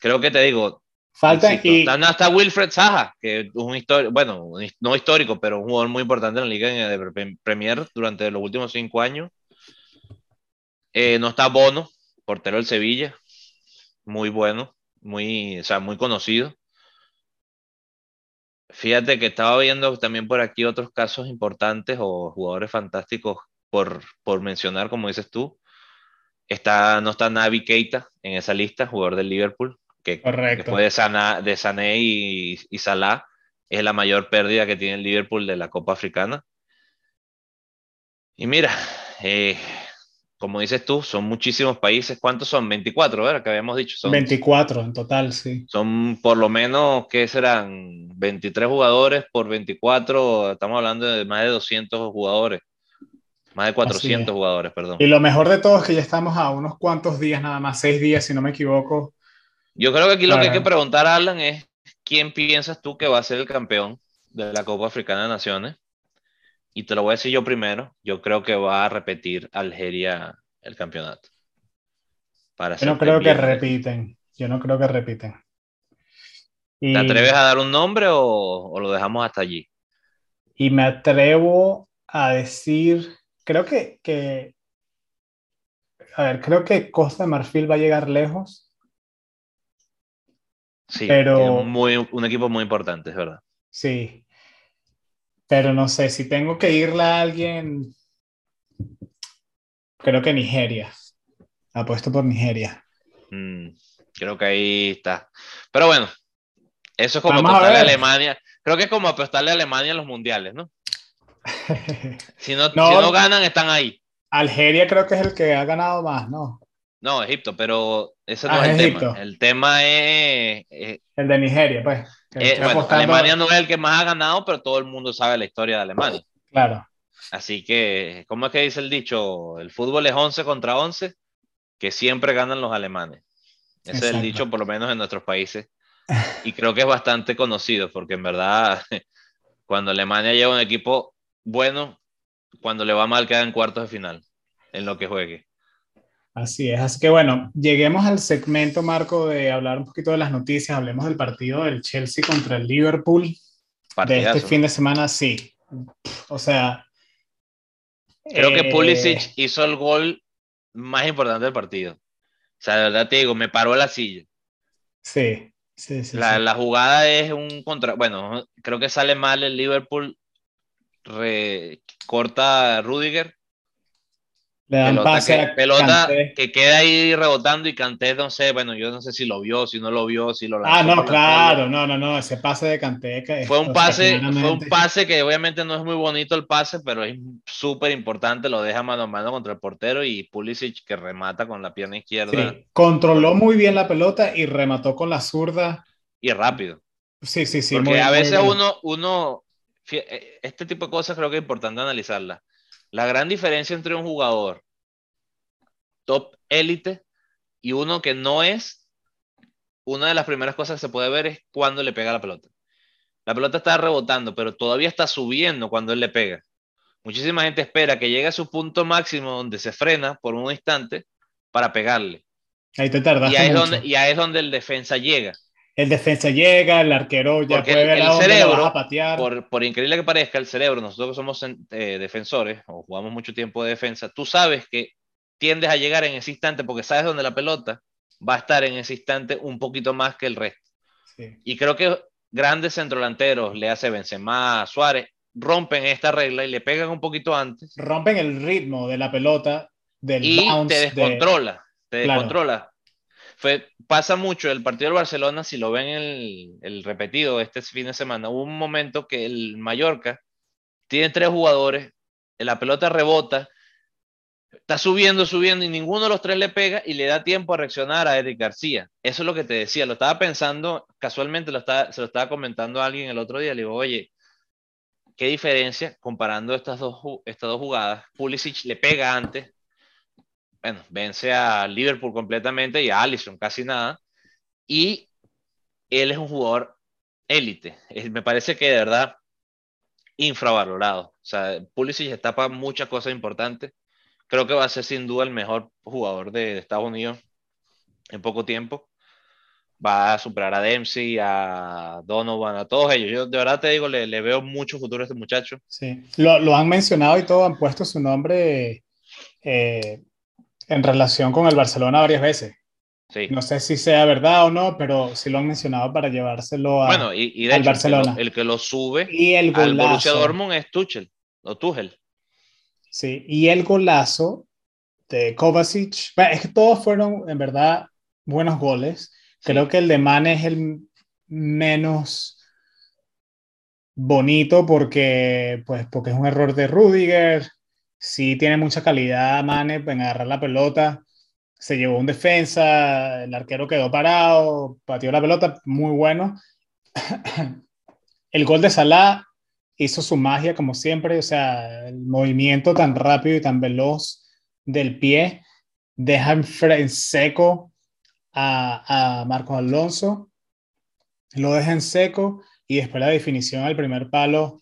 creo que te digo.
Falta y...
No está Wilfred Saja, que es un histórico, bueno, no histórico, pero un jugador muy importante en la Liga de Premier durante los últimos cinco años. Eh, no está Bono, portero del Sevilla, muy bueno, muy, o sea, muy conocido. Fíjate que estaba viendo también por aquí otros casos importantes o jugadores fantásticos por, por mencionar, como dices tú. Está, no está Navi Keita en esa lista, jugador del Liverpool, que después de, Sana, de Sané y, y Salah es la mayor pérdida que tiene el Liverpool de la Copa Africana. Y mira, eh, como dices tú, son muchísimos países. ¿Cuántos son? 24, ¿verdad? Que habíamos dicho. Son,
24 en total, sí.
Son por lo menos, ¿qué serán? 23 jugadores por 24, estamos hablando de más de 200 jugadores. Más de 400 jugadores, perdón.
Y lo mejor de todo es que ya estamos a unos cuantos días, nada más, seis días, si no me equivoco.
Yo creo que aquí lo que hay que preguntar, Alan, es quién piensas tú que va a ser el campeón de la Copa Africana de Naciones y te lo voy a decir yo primero, yo creo que va a repetir Algeria el campeonato.
Para yo no creo que repiten, yo no creo que repiten.
¿Te atreves a dar un nombre o, lo dejamos hasta allí?
Y me atrevo a decir, creo que, que, a ver, creo que Costa de Marfil va a llegar lejos.
Sí, pero muy, un equipo muy importante, es verdad.
Sí, pero no sé, si tengo que irle a alguien, creo que Nigeria. Apuesto por Nigeria.
Mm, creo que ahí está. Pero bueno, eso es como apostarle a, Alemania. Creo que es como apostarle a Alemania en los mundiales, ¿no? si, no, no, ganan, están ahí.
Algeria creo que es el que ha ganado más, ¿no?
No, Egipto, pero ese no ah, es el tema. El tema es,
El de Nigeria, pues.
Eh, Alemania no es el que más ha ganado, pero todo el mundo sabe la historia de Alemania.
Claro.
Así que, ¿cómo es que dice el dicho? El fútbol es 11 contra 11, que siempre ganan los alemanes. Ese es el dicho, por lo menos en nuestros países. Y creo que es bastante conocido, porque en verdad, cuando Alemania lleva un equipo bueno, cuando le va mal queda en cuartos de final, en lo que juegue.
Así es, así que bueno, lleguemos al segmento, Marco, de hablar un poquito de las noticias, hablemos del partido del Chelsea contra el Liverpool de este fin de semana, sí. O sea...
Creo que Pulisic eh, hizo el gol más importante del partido. O sea, de verdad te digo, me paró la silla.
Sí, sí, sí.
La, la jugada es un contra... Bueno, creo que sale mal el Liverpool, corta Rudiger
le dan pelota pase
que, pelota que queda ahí rebotando y Canté, no sé, bueno, yo no sé si lo vio, si no lo vio, si lo
Ah, no, claro, no, no, no, ese pase de Canté.
Fue un pase, fue un pase que obviamente no es muy bonito el pase, pero es súper importante, lo deja mano a mano contra el portero y Pulisic que remata con la pierna izquierda.
Sí, controló muy bien la pelota y remató con la zurda.
Y rápido.
Sí, sí, sí.
Porque a veces uno, uno, eh, este tipo de cosas creo que es importante analizarla la gran diferencia entre un jugador top élite y uno que no es, una de las primeras cosas que se puede ver es cuando le pega la pelota. La pelota está rebotando, pero todavía está subiendo cuando él le pega. Muchísima gente espera que llegue a su punto máximo donde se frena por un instante para pegarle.
Ahí te tardas.
Y y ahí es donde el defensa llega
el defensa llega, el arquero ya puede ver
el, cerebro, a patear. Por, increíble que parezca, el cerebro, nosotros que somos eh, defensores o jugamos mucho tiempo de defensa, tú sabes que tiendes a llegar en ese instante porque sabes dónde la pelota va a estar en ese instante un poquito más que el resto. Y creo que grandes centrodelanteros, le hace Benzema, Suárez, rompen esta regla y le pegan un poquito antes.
Rompen el ritmo de la pelota, del
y te descontrola, te descontrola pasa mucho el partido del Barcelona, si lo ven el, el repetido este fin de semana, hubo un momento que el Mallorca tiene tres jugadores, la pelota rebota, está subiendo, subiendo y ninguno de los tres le pega y le da tiempo a reaccionar a Eric García. Eso es lo que te decía, lo estaba pensando, casualmente lo estaba, se lo estaba comentando a alguien el otro día, le digo, oye, ¿qué diferencia comparando estas dos, estas dos jugadas? Pulisic le pega antes, bueno, vence a Liverpool completamente y a Allison casi nada. Y él es un jugador élite. Me parece que de verdad infravalorado. O sea, Pulisic está para muchas cosas importantes. Creo que va a ser sin duda el mejor jugador de, Estados Unidos en poco tiempo. Va a superar a Dempsey, a Donovan, a todos ellos. Yo de verdad te digo, le, veo mucho futuro a este muchacho.
Sí, lo, lo, han mencionado y todo, han puesto su nombre eh, en relación con el Barcelona varias veces. Sí. No sé si sea verdad o no, pero sí lo han mencionado para llevárselo a,
bueno, y, de al Barcelona. El que, lo, sube y el al Borussia Dortmund es Tuchel, o Tuchel.
Sí, y el golazo de Kovacic, es que todos fueron en verdad buenos goles. Creo que el de Mane es el menos bonito porque, pues, porque es un error de Rudiger. Sí tiene mucha calidad Mane en agarrar la pelota se llevó un defensa, el arquero quedó parado, pateó la pelota, muy bueno. El gol de Salah hizo su magia como siempre, o sea, el movimiento tan rápido y tan veloz del pie deja en, seco a, a Marcos Alonso, lo deja en seco y después la definición al primer palo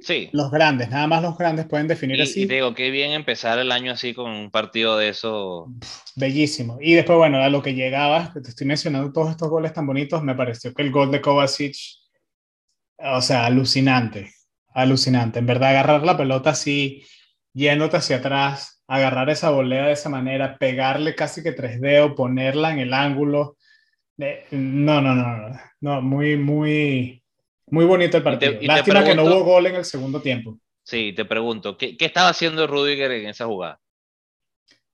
Sí.
Los grandes, nada más los grandes pueden definir así.
Y digo, qué bien empezar el año así con un partido de eso.
Bellísimo. Y después, bueno, a lo que llegaba, te estoy mencionando todos estos goles tan bonitos, me pareció que el gol de Kovacic, o sea, alucinante, alucinante. En verdad, agarrar la pelota así, yéndote hacia atrás, agarrar esa volea de esa manera, pegarle casi que tres dedos, ponerla en el ángulo. No, no, no, no, no, muy, muy, muy bonito el partido. Lástima que no hubo gol en el segundo tiempo.
Sí, te pregunto, ¿qué, qué estaba haciendo Rudiger en esa jugada?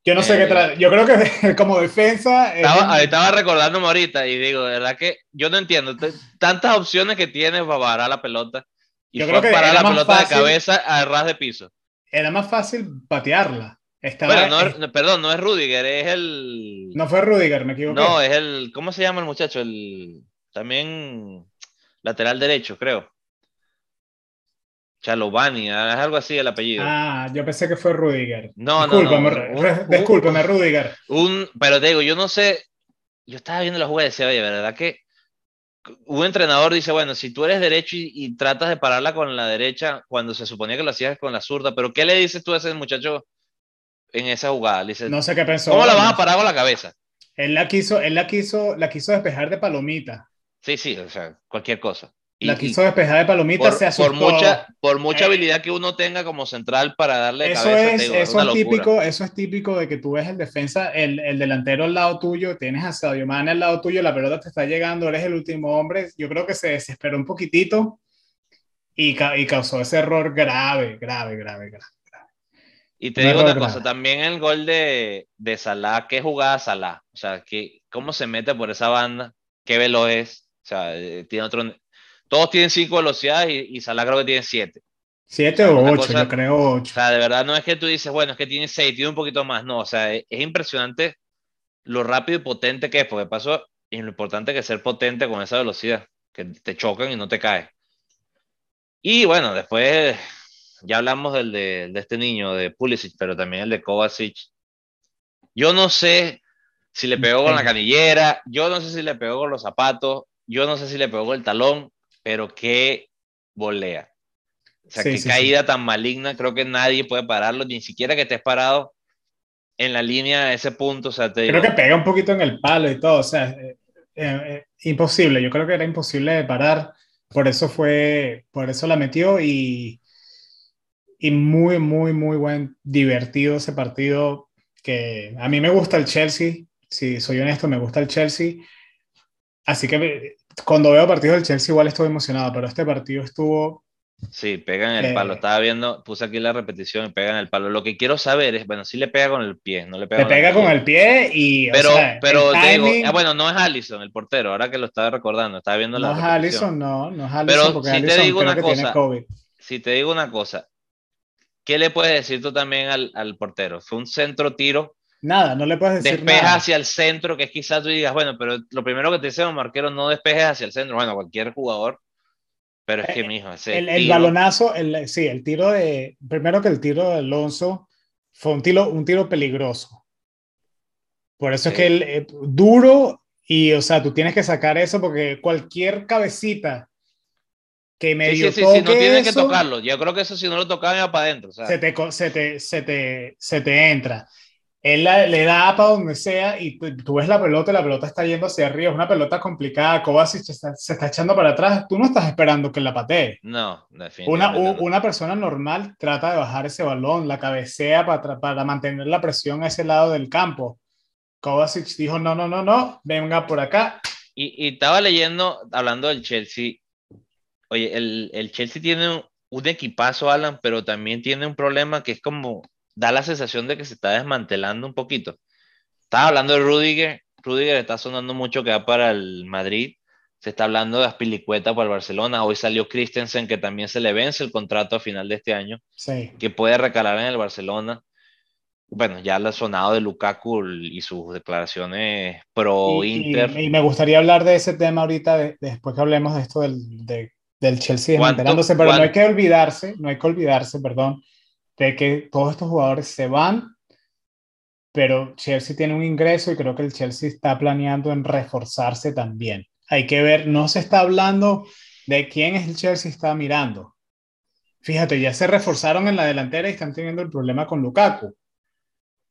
Yo no sé qué eh, Yo creo que como defensa.
Estaba, estaba, recordándome ahorita y digo, de verdad que yo no entiendo. Tantas opciones que tiene para parar la pelota. Y yo creo que parar la pelota de cabeza a ras de piso.
Era más fácil patearla.
Estaba, no perdón, no es Rudiger, es el.
No fue Rudiger, me equivoqué.
No, es el. ¿Cómo se llama el muchacho? El. También lateral derecho, creo. Chalovani, ah, es algo así el apellido.
Ah, yo pensé que fue Rudiger.
No, no,
no. Rudiger.
Un, pero te digo, yo no sé, yo estaba viendo la jugada y decía, oye, ¿verdad que un entrenador dice, bueno, si tú eres derecho y, tratas de pararla con la derecha cuando se suponía que lo hacías con la zurda, pero ¿qué le dices tú a ese muchacho en esa jugada? dice,
no sé qué pensó.
¿Cómo la vas a parar con la cabeza?
Él la quiso, él la quiso, la quiso despejar de palomita.
Sí, sí, o sea, cualquier cosa.
la quiso despejar de palomita, se asustó.
Por mucha, por mucha eh, habilidad que uno tenga como central para darle
eso cabeza. Es, eso, es típico, eso es típico de que tú ves el defensa, el, el, delantero al lado tuyo, tienes a Sadio Mane al lado tuyo, la pelota te está llegando, eres el último hombre. Yo creo que se desesperó un poquitito y, y causó ese error grave, grave, grave, grave.
Y te digo una cosa, también el gol de, de Salah, ¿qué jugada Salah? O sea, que, ¿cómo se mete por esa banda? ¿Qué velo es? O sea, eh, tiene otro. Todos tienen cinco velocidades y, y Salah creo que tiene siete.
Siete o ocho, yo creo ocho.
O sea, de verdad no es que tú dices, bueno, es que tiene seis, tiene un poquito más. No, o sea, es, impresionante lo rápido y potente que es, porque pasó, y lo importante que es ser potente con esa velocidad, que te chocan y no te cae. Y bueno, después ya hablamos del de, de este niño, de Pulisic, pero también el de Kovacic. Yo no sé si le pegó con la canillera, yo no sé si le pegó con los zapatos, yo no sé si le pegó el talón, pero qué volea. O sea, qué caída tan maligna, creo que nadie puede pararlo, ni siquiera que estés parado en la línea a ese punto. O sea, te
creo que pega un poquito en el palo y todo, o sea, eh, eh, eh, imposible, yo creo que era imposible de parar, por eso fue, por eso la metió y, y muy, muy, muy buen, divertido ese partido, que a mí me gusta el Chelsea, si soy honesto, me gusta el Chelsea Así que cuando veo partidos del Chelsea igual estoy emocionado, pero este partido estuvo...
Sí, pega en el palo. Eh, Estaba viendo, puse aquí la repetición y pega en el palo. Lo que quiero saber es, bueno, sí le pega con el pie, no le pega.
Le pega con el pie y.
Pero, pero digo, ah, bueno, no es Allison el portero, ahora que lo estaba recordando, estaba viendo la.
No es Allison, no, no es Allison. Pero si te digo una cosa,
si te digo una cosa, ¿qué le puedes decir tú también al, al portero? Fue un centro tiro
Nada, no le puedes decir
Despeja hacia el centro, que es quizás tú digas, bueno, pero lo primero que te dice un marquero, no despejes hacia el centro. Bueno, cualquier jugador, pero es que, eh, mijo, ese
el, el balonazo, el, sí, el tiro de, primero que el tiro de Alonso fue un tiro, un tiro peligroso. Por eso es que el eh, duro y, o sea, tú tienes que sacar eso porque cualquier cabecita que
medio sí, sí, sí, no tienen que tocarlo. Yo creo que eso si no lo tocaban iba para adentro.
se, te, se, te, se, te, se te entra él le da para donde sea y tú, ves la pelota y la pelota está yendo hacia arriba. Es una pelota complicada. Kovacic se está, se está echando para atrás. Tú no estás esperando que la patee.
No,
definitivamente. Una, una persona normal trata de bajar ese balón, la cabecea para, para mantener la presión a ese lado del campo. Kovacic dijo: No, no, no, no, venga por acá.
Y, y estaba leyendo, hablando del Chelsea. Oye, el, el Chelsea tiene un, un equipazo, Alan, pero también tiene un problema que es como da la sensación de que se está desmantelando un poquito. Estaba hablando de Rudiger, Rudiger está sonando mucho que va para el Madrid, se está hablando de Aspilicueta para el Barcelona, hoy salió Christensen que también se le vence el contrato a final de este año, que puede recalar en el Barcelona. Bueno, ya ha sonado de Lukaku y sus declaraciones pro Inter.
Y, me gustaría hablar de ese tema ahorita, después que hablemos de esto del, del Chelsea desmantelándose, pero no hay que olvidarse, no hay que olvidarse, perdón, de que todos estos jugadores se van, pero Chelsea tiene un ingreso y creo que el Chelsea está planeando en reforzarse también. Hay que ver, no se está hablando de quién es el Chelsea está mirando. Fíjate, ya se reforzaron en la delantera y están teniendo el problema con Lukaku.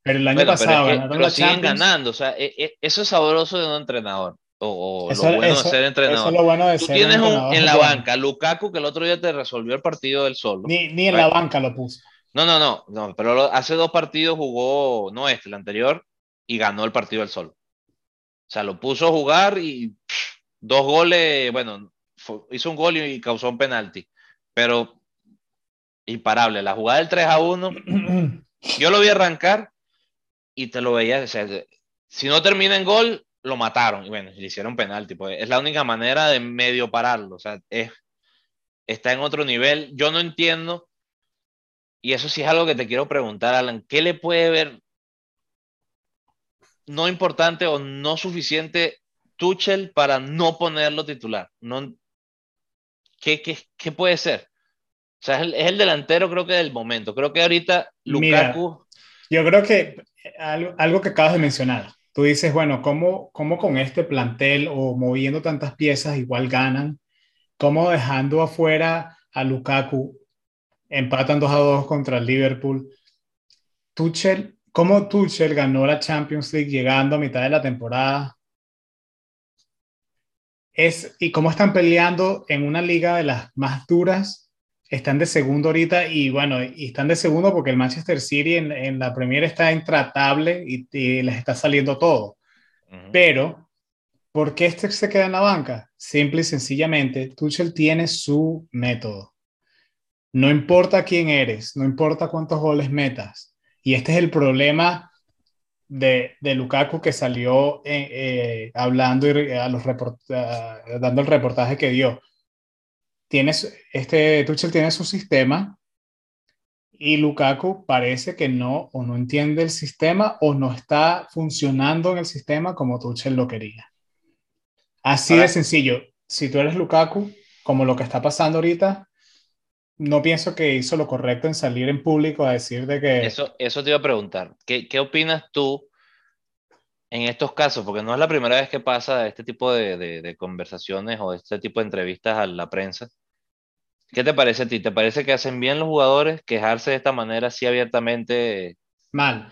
Pero el año pasado
ganaron la siguen ganando, o sea, e, e, eso es sabroso de un entrenador. O, lo bueno de ser entrenador. Eso es lo bueno de Tú tienes en la banca Lukaku que el otro día te resolvió el partido del solo.
Ni, ni en la banca lo puso.
No, no, no, no, pero hace dos partidos jugó, no este, el anterior, y ganó el partido del solo. O sea, lo puso a jugar y dos goles, bueno, hizo un gol y, causó un penalti, pero imparable. La jugada del 3 a 1, yo lo vi arrancar y te lo veía, o sea, si no termina en gol, lo mataron y bueno, le hicieron penalti, pues es la única manera de medio pararlo, o sea, es, está en otro nivel. Yo no entiendo y eso sí es algo que te quiero preguntar, Alan, ¿qué le puede ver no importante o no suficiente Tuchel para no ponerlo titular? No, ¿qué, qué, puede ser? O sea, es el, delantero creo que del momento. Creo que ahorita Lukaku...
yo creo que algo, algo, que acabas de mencionar. Tú dices, bueno, ¿cómo, ¿cómo con este plantel o moviendo tantas piezas igual ganan? ¿Cómo dejando afuera a Lukaku empatan 2 a 2 contra el Liverpool. Tuchel, ¿cómo Tuchel ganó la Champions League llegando a mitad de la temporada? Es, y cómo están peleando en una liga de las más duras. Están de segundo ahorita y bueno, y están de segundo porque el Manchester City en, la Premier está intratable y, les está saliendo todo. Pero, ¿por qué este se queda en la banca? Simple y sencillamente, Tuchel tiene su método no importa quién eres, no importa cuántos goles metas. Y este es el problema de, de Lukaku que salió eh, eh, hablando y a los dando el reportaje que dio. Tienes, este Tuchel tiene su sistema y Lukaku parece que no o no entiende el sistema o no está funcionando en el sistema como Tuchel lo quería. Así de sencillo. Si tú eres Lukaku, como lo que está pasando ahorita, no pienso que hizo lo correcto en salir en público a decir de que...
Eso, eso te iba a preguntar. ¿Qué, qué opinas tú en estos casos? Porque no es la primera vez que pasa este tipo de, de, conversaciones o este tipo de entrevistas a la prensa. ¿Qué te parece a ti? ¿Te parece que hacen bien los jugadores quejarse de esta manera así abiertamente?
Mal,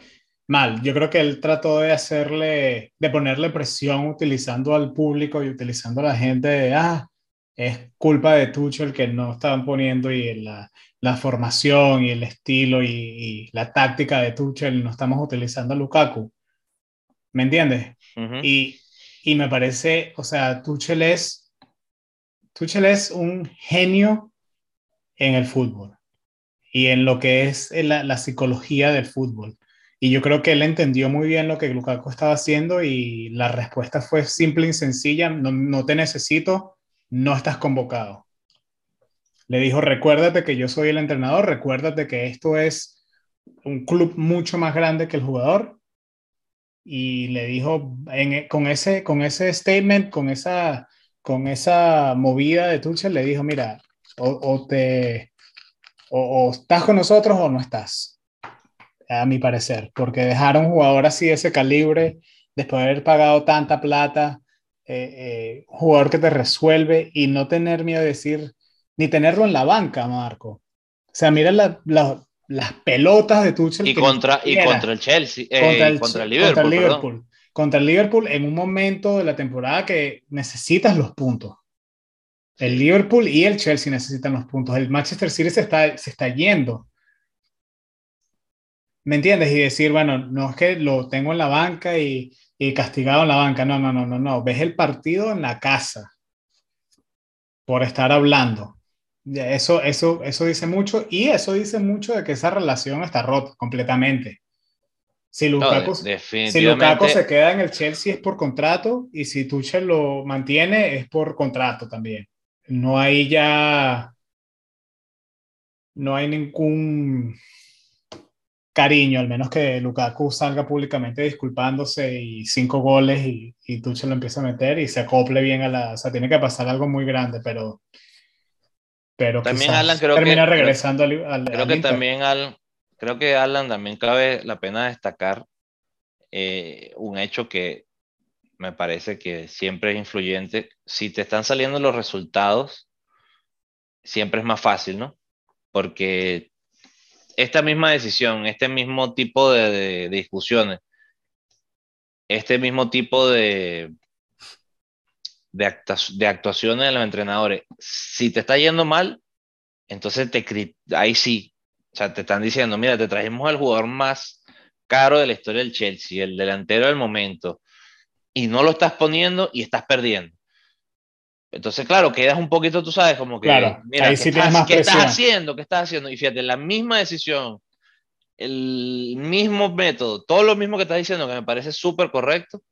mal. Yo creo que él trató de hacerle, de ponerle presión utilizando al público y utilizando a la gente de, ah, es culpa de Tuchel que no estaban poniendo y la, la formación y el estilo y, la táctica de Tuchel no estamos utilizando a Lukaku. ¿Me entiendes? y, y, me parece, o sea, Tuchel es, Tuchel es un genio en el fútbol y en lo que es la, la, psicología del fútbol. Y yo creo que él entendió muy bien lo que Lukaku estaba haciendo y la respuesta fue simple y sencilla, no, no te necesito, no estás convocado. Le dijo, recuérdate que yo soy el entrenador, recuérdate que esto es un club mucho más grande que el jugador. Y le dijo, con, ese, con ese statement, con esa, con esa movida de Tuchel, le dijo, mira, o, te, o, estás con nosotros o no estás, a mi parecer, porque dejar a un jugador así de ese calibre, después de haber pagado tanta plata, eh, eh, jugador que te resuelve y no tener miedo de decir, ni tenerlo en la banca, Marco. O sea, mira sea, mira las pelotas de Tuchel.
Y, contra, y contra el Chelsea, eh, contra, el, contra, el, Liverpool. Contra el Liverpool.
Contra el Liverpool en un momento de la temporada que necesitas los puntos. El Liverpool y el Chelsea necesitan los puntos. El Manchester City se está, se está yendo. ¿Me entiendes? Y decir, bueno, no es que lo tengo en la banca y, y castigado en la banca. No, no, no, no, no. Ves el partido en la casa por estar hablando. Eso, eso, eso dice mucho y eso dice mucho de que esa relación está rota completamente. Si Lukaku, si Lukaku se queda en el Chelsea es por contrato y si Tuchel lo mantiene es por contrato también. No hay ya, no hay ningún cariño, al menos que Lukaku salga públicamente disculpándose y cinco goles y, y Tuchel lo empieza a meter y se acople bien a la... O sea, tiene que pasar algo muy grande, pero... Pero
también Alan creo
termina regresando al,
Creo que también Alan, creo que Alan también cabe la pena destacar eh, un hecho que me parece que siempre es influyente. Si te están saliendo los resultados, siempre es más fácil, ¿no? Porque esta misma decisión, este mismo tipo de, discusiones, este mismo tipo de, de, actuaciones de los entrenadores, si te está yendo mal, entonces te, ahí sí, o sea, te están diciendo, mira, te trajimos al jugador más caro de la historia del Chelsea, el delantero del momento, y no lo estás poniendo y estás perdiendo. Entonces, claro, quedas un poquito, tú sabes, como que, mira, ¿qué, estás, ¿qué estás, haciendo? ¿Qué estás haciendo? Y fíjate, la misma decisión, el mismo método, todo lo mismo que estás diciendo, que me parece súper correcto,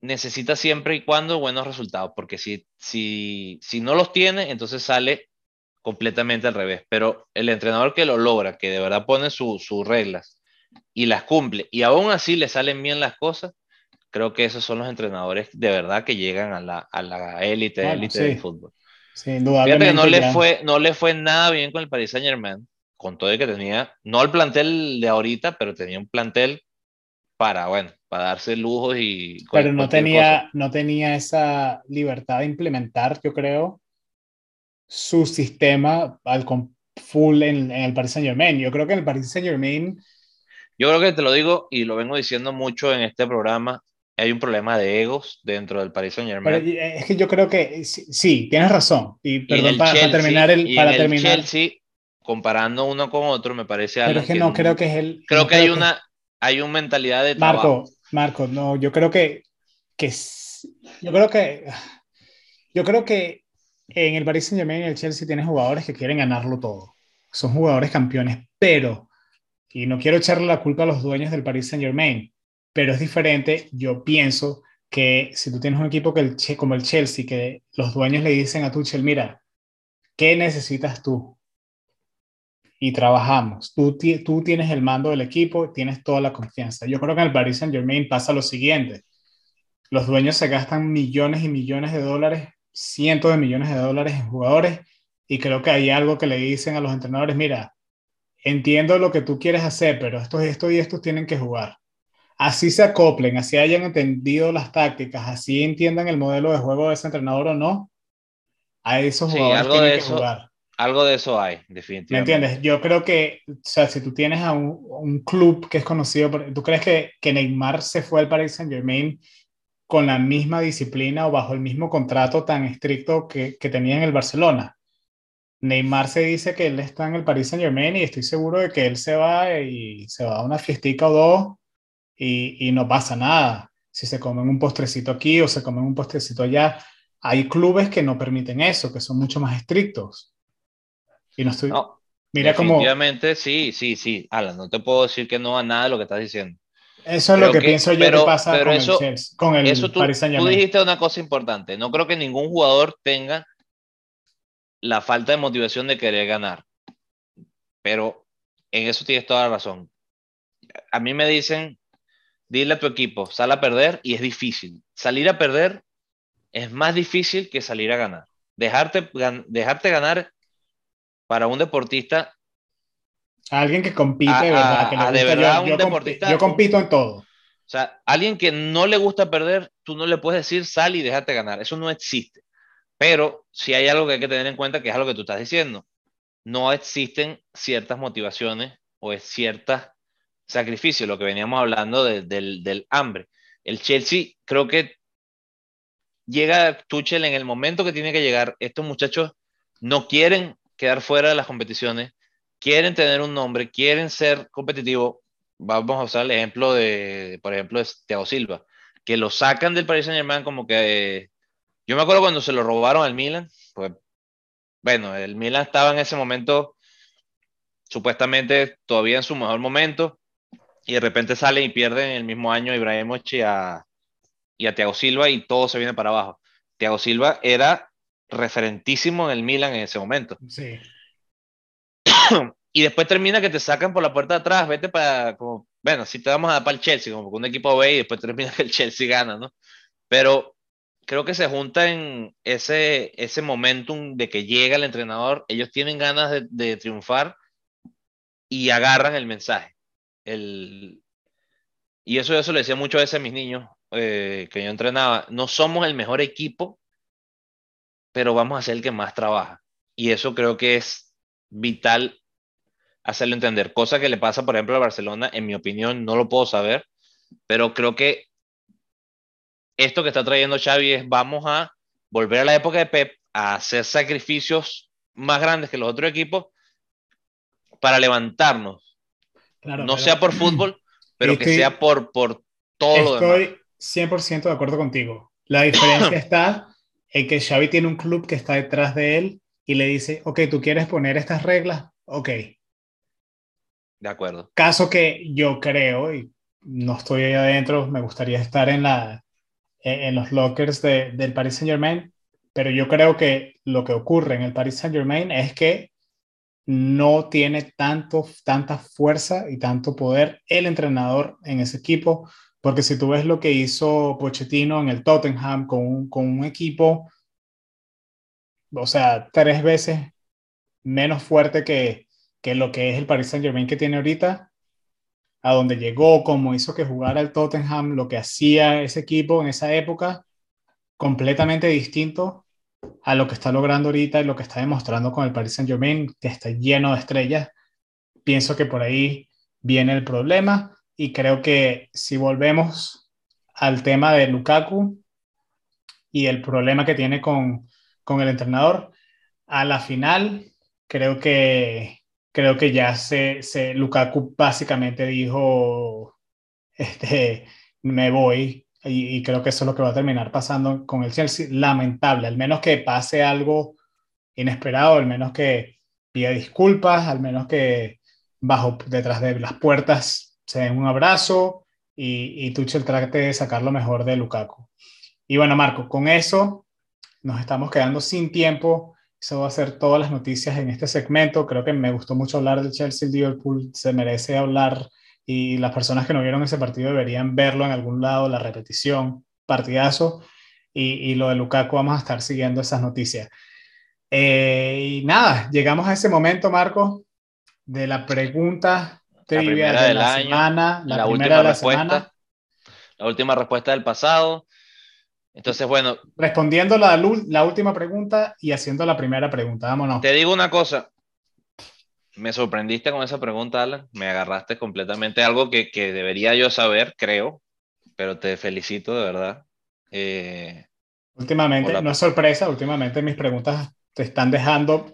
necesita siempre y cuando buenos resultados, porque si, si, si no los tiene, entonces sale completamente al revés. Pero el entrenador que lo logra, que de verdad pone sus reglas y las cumple, y aún así le salen bien las cosas, creo que esos son los entrenadores de verdad que llegan a la, a la élite, élite del fútbol.
Sí, Fíjate
que no le, fue, no le fue nada bien con el Paris Saint Germain, con todo el que tenía, no el plantel de ahorita, pero tenía un plantel para, bueno, para darse lujos y...
Pero no tenía, no tenía esa libertad de implementar, yo creo, su sistema al full en, en el Paris Saint Germain. Yo creo que en el Paris Saint Germain...
Yo creo que te lo digo y lo vengo diciendo mucho en este programa, hay un problema de egos dentro del Paris Saint Germain.
Eh, es que yo creo que sí, tienes razón. Y perdón, para, terminar el, para terminar.
Chelsea, comparando uno con otro, me parece
Pero es que, no, creo que es el.
Creo que hay una, hay una mentalidad de
Marco, Marco, no, yo creo que, que yo creo que yo creo que en el Paris Saint Germain y el Chelsea tienes jugadores que quieren ganarlo todo. Son jugadores campeones, pero y no quiero echarle la culpa a los dueños del Paris Saint Germain pero es diferente. Yo pienso que si tú tienes un equipo que el, como el Chelsea, que los dueños le dicen a Tuchel, mira, ¿qué necesitas tú? Y trabajamos. Tú, tú tienes el mando del equipo, tienes toda la confianza. Yo creo que en el Paris Saint Germain pasa lo siguiente. Los dueños se gastan millones y millones de dólares, cientos de millones de dólares en jugadores y creo que hay algo que le dicen a los entrenadores, mira, entiendo lo que tú quieres hacer, pero estos, estos y estos tienen que jugar así se acoplen, así hayan entendido las tácticas, así entiendan el modelo de juego de ese entrenador o no, a esos jugadores algo tienen de que jugar.
Algo de eso hay, definitivamente.
¿Me entiendes? Yo creo que, o sea, si tú tienes a un, club que es conocido, por, ¿tú crees que, que Neymar se fue al Paris Saint Germain con la misma disciplina o bajo el mismo contrato tan estricto que, que tenía en el Barcelona? Neymar se dice que él está en el Paris Saint Germain y estoy seguro de que él se va y se va a una fiestica o dos y, no pasa nada. Si se comen un postrecito aquí o se comen un postrecito allá, hay clubes que no permiten eso, que son mucho más estrictos. Y no estoy...
No, Mira definitivamente sí, sí, sí. Alan, no te puedo decir que no a nada de lo que estás diciendo.
Eso es lo que, pienso yo que pasa con,
eso,
el con el
eso tú, tú dijiste una cosa importante. No creo que ningún jugador tenga la falta de motivación de querer ganar. Pero en eso tienes toda la razón. A mí me dicen, dile a tu equipo, sal a perder y es difícil. Salir a perder es más difícil que salir a ganar. Dejarte, dejarte ganar para un deportista.
Alguien que compite, de verdad. yo,
deportista,
yo compito en todo. O
sea, alguien que no le gusta perder, tú no le puedes decir sal y déjate ganar. Eso no existe. Pero si hay algo que hay que tener en cuenta, que es algo que tú estás diciendo, no existen ciertas motivaciones o es ciertos sacrificios, lo que veníamos hablando del, del hambre. El Chelsea creo que llega Tuchel en el momento que tiene que llegar. Estos muchachos no quieren quedar fuera de las competiciones, quieren tener un nombre, quieren ser competitivos. Vamos a usar el ejemplo de, por ejemplo, de Thiago Silva, que lo sacan del Paris Saint Germain como que... yo me acuerdo cuando se lo robaron al Milan, pues bueno, el Milan estaba en ese momento supuestamente todavía en su mejor momento y de repente sale y pierde en el mismo año a Ibrahimovic y a, y a Thiago Silva y todo se viene para abajo. Thiago Silva era referentísimo en el Milan en ese momento.
Sí.
y después termina que te sacan por la puerta de atrás, vete para, como, bueno, si te vamos a dar para el Chelsea, como un equipo B y después termina que el Chelsea gana, ¿no? Pero creo que se junta en ese, ese momentum de que llega el entrenador, ellos tienen ganas de, de triunfar y agarran el mensaje. El, y eso, eso le decía mucho a veces a mis niños eh, que yo entrenaba, no somos el mejor equipo, pero vamos a ser el que más trabaja. Y eso creo que es vital hacerlo entender. Cosa que le pasa, por ejemplo, a Barcelona, en mi opinión, no lo puedo saber, pero creo que esto que está trayendo Xavi es vamos a volver a la época de Pep, a hacer sacrificios más grandes que los otros equipos para levantarnos. No sea por fútbol, pero que sea por, por todo
lo demás. Estoy 100% de acuerdo contigo. La diferencia está en que Xavi tiene un club que está detrás de él y le dice, ok, tú quieres poner estas reglas, ok.
De acuerdo.
Caso que yo creo, y no estoy ahí adentro, me gustaría estar en, la, en los lockers de, del Paris Saint Germain, pero yo creo que lo que ocurre en el Paris Saint Germain es que no tiene tanto, tanta fuerza y tanto poder el entrenador en ese equipo porque si tú ves lo que hizo Pochettino en el Tottenham con un, con un equipo, o sea, tres veces menos fuerte que, que lo que es el Paris Saint Germain que tiene ahorita, a donde llegó, cómo hizo que jugara el Tottenham, lo que hacía ese equipo en esa época, completamente distinto a lo que está logrando ahorita y lo que está demostrando con el Paris Saint Germain, que está lleno de estrellas. Pienso que por ahí viene el problema y creo que si volvemos al tema de Lukaku y el problema que tiene con, con el entrenador, a la final creo que, creo que ya se, se Lukaku básicamente dijo, este, me voy, y, creo que eso es lo que va a terminar pasando con el Chelsea. Lamentable, al menos que pase algo inesperado, al menos que pida disculpas, al menos que bajo detrás de las puertas se den un abrazo y, y Tuchel trate de sacar lo mejor de Lukaku. Y bueno, Marco, con eso nos estamos quedando sin tiempo. Eso va a ser todas las noticias en este segmento. Creo que me gustó mucho hablar del Chelsea, el Liverpool. Se merece hablar y las personas que no vieron ese partido deberían verlo en algún lado, la repetición, partidazo. Y, y lo de Lukaku vamos a estar siguiendo esas noticias. Eh, y nada, llegamos a ese momento, Marco, de la pregunta
la primera del año, la, última respuesta, la última respuesta del pasado. Entonces, bueno.
Respondiendo la, la última pregunta y haciendo la primera pregunta, vámonos.
Te digo una cosa. Me sorprendiste con esa pregunta, Alan. Me agarraste completamente algo que, que debería yo saber, creo, pero te felicito de verdad. Eh,
últimamente, no es sorpresa, últimamente mis preguntas te están dejando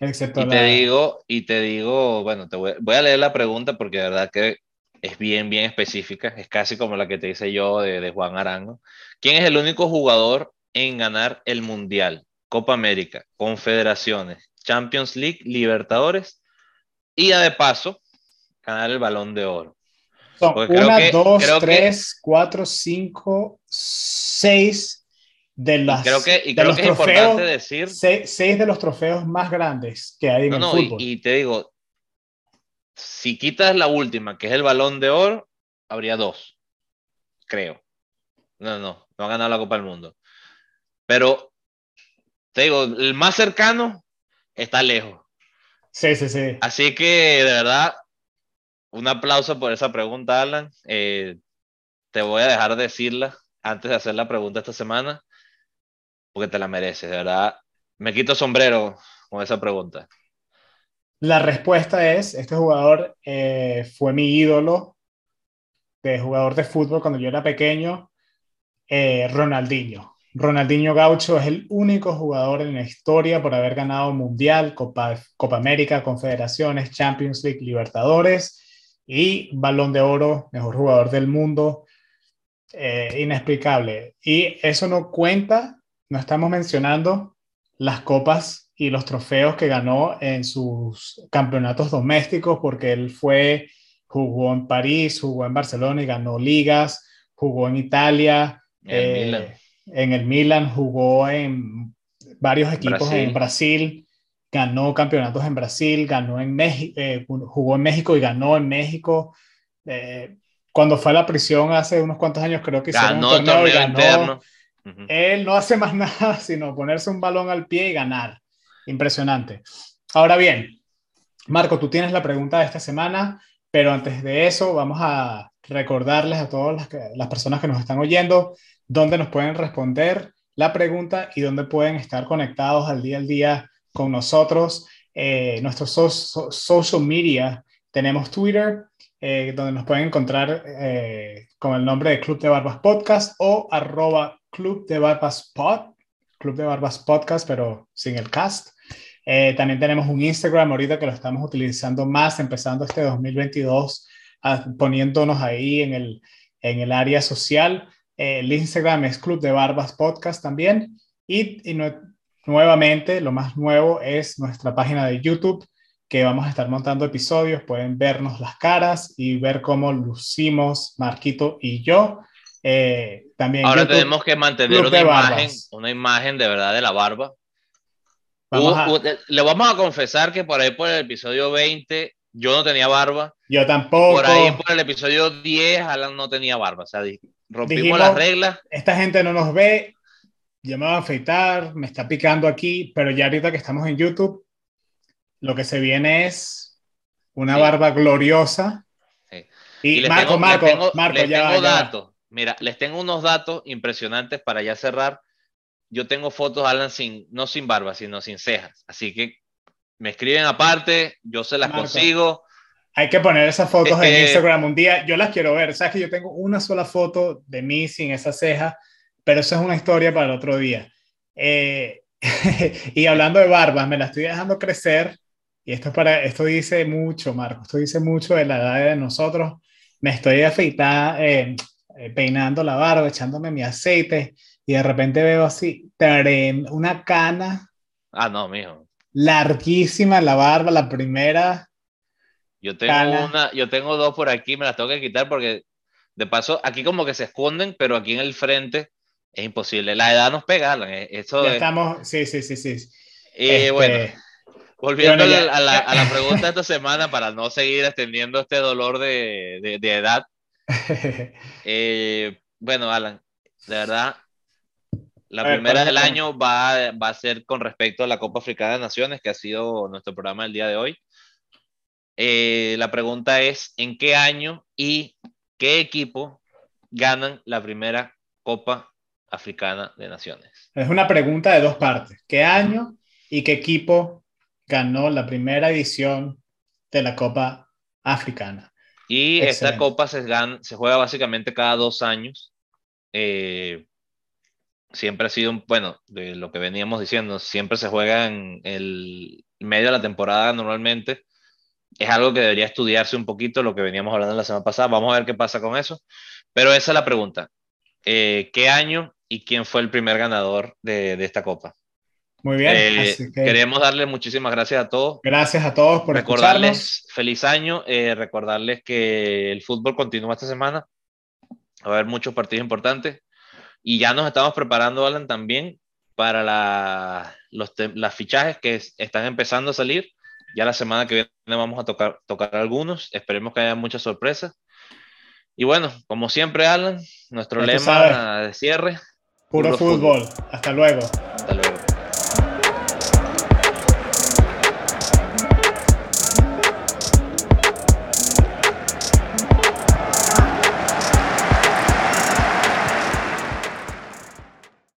y te digo, y te digo, bueno, te voy, a leer la pregunta porque de verdad que es bien, bien específica. Es casi como la que te hice yo de, de Juan Arango. ¿Quién es el único jugador en ganar el Mundial, Copa América, Confederaciones, Champions League, Libertadores y a de paso ganar el Balón de Oro?
Son una, dos, tres, cuatro, cinco, seis de las,
creo que, y creo que es importante decir.
Seis, de los trofeos más grandes que hay en el fútbol.
Y, y, te digo, si quitas la última, que es el balón de oro, habría dos. Creo. No, no, no ha ganado la Copa del Mundo. Pero te digo, el más cercano está lejos.
Sí, sí, sí.
Así que de verdad, un aplauso por esa pregunta, Alan. Eh, te voy a dejar decirla antes de hacer la pregunta esta semana porque te la mereces, de verdad. Me quito sombrero con esa pregunta.
La respuesta es, este jugador eh, fue mi ídolo de jugador de fútbol cuando yo era pequeño, eh, Ronaldinho. Ronaldinho Gaucho es el único jugador en la historia por haber ganado Mundial, Copa, Copa América, Confederaciones, Champions League, Libertadores y Balón de Oro, mejor jugador del mundo. Eh, inexplicable. Y eso no cuenta, no estamos mencionando las copas y los trofeos que ganó en sus campeonatos domésticos, porque él fue, jugó en París, jugó en Barcelona y ganó ligas, jugó en Italia, eh, en el Milan, jugó en varios equipos en Brasil, ganó campeonatos en Brasil, ganó en México, eh, jugó en México y ganó en México. Eh, cuando fue a la prisión hace unos cuantos años, creo que
ganó un torneo, y ganó.
Él no hace más nada sino ponerse un balón al pie y ganar. Impresionante. Ahora bien, Marco, tú tienes la pregunta de esta semana, pero antes de eso vamos a recordarles a todas las, las personas que nos están oyendo dónde nos pueden responder la pregunta y dónde pueden estar conectados al día al día con nosotros. Eh, nuestros social media, tenemos Twitter, eh, donde nos pueden encontrar eh, con el nombre de Club de Barbas Podcast o arroba Club de Barbas Podcast, pero sin el cast. también tenemos un Instagram ahorita que lo estamos utilizando más, empezando este 2022, ah, poniéndonos ahí en el, en el área social. El Instagram es Club de Barbas Podcast también. Y, y nuevamente, lo más nuevo es nuestra página de YouTube que vamos a estar montando episodios, pueden vernos las caras y ver cómo lucimos Marquito y yo. Eh, también
Ahora tenemos que mantener una imagen, una imagen de verdad de la barba. le vamos a confesar que por ahí por el episodio 20 yo no tenía barba.
Yo tampoco.
Por ahí por el episodio 10 Alan no tenía barba. O sea, rompimos las reglas.
Esta gente no nos ve. Yo me voy a afeitar, me está picando aquí, pero ya ahorita que estamos en YouTube, lo que se viene es una barba gloriosa. Y, Marco, Marco, Marco,
ya, datos. Mira, les tengo unos datos impresionantes para ya cerrar. Yo tengo fotos, Alan, sin, no sin barba, sino sin cejas. Así que me escriben aparte, yo se las consigo.
Hay que poner esas fotos en Instagram un día. Yo las quiero ver. Sabes que yo tengo una sola foto de mí sin esa ceja, pero eso es una historia para el otro día. Eh, y hablando de barbas, me la estoy dejando crecer y esto, para, esto dice mucho, Marco, esto dice mucho de la edad de nosotros. Me estoy afeitando, eh, eh, peinando la barba, echándome mi aceite y de repente veo así, una cana.
Ah, no, mijo.
Larguísima la barba, la primera.
Yo tengo una, yo tengo dos por aquí, me las tengo que quitar porque de paso aquí como que se esconden, pero aquí en el frente es imposible. La edad nos pega, eh, Eso
ya estamos, sí, sí, sí, sí.
Y este, bueno. Volviendo a, la, a, la, pregunta de esta semana, para no seguir extendiendo este dolor de, de, de edad. Eh, bueno, Alan, de verdad, la primera del año va, va, a ser con respecto a la Copa Africana de Naciones, que ha sido nuestro programa el día de hoy. Eh, la pregunta es, ¿en qué año y qué equipo ganan la primera Copa Africana de Naciones?
Es una pregunta de dos partes. ¿Qué año y qué equipo ganó la primera edición de la Copa Africana.
Y esta copa se, se juega básicamente cada dos años. Eh, siempre ha sido, bueno, de lo que veníamos diciendo, siempre se juega en el medio de la temporada normalmente. Es algo que debería estudiarse un poquito, lo que veníamos hablando la semana pasada. Vamos a ver qué pasa con eso. Pero esa es la pregunta. Eh, ¿Qué año y quién fue el primer ganador de, de esta copa?
Muy bien.
Eh, queremos darle muchísimas gracias a todos.
Gracias a todos por
recordarles feliz año, eh, recordarles que el fútbol continúa esta semana. Va a haber muchos partidos importantes y ya nos estamos preparando, Alan, también para la, los las fichajes que están empezando a salir. Ya la semana que viene vamos a tocar, tocar algunos. Esperemos que haya muchas sorpresas. Y bueno, como siempre, Alan, nuestro lema de cierre.
Puro, fútbol. Hasta luego.
Hasta luego.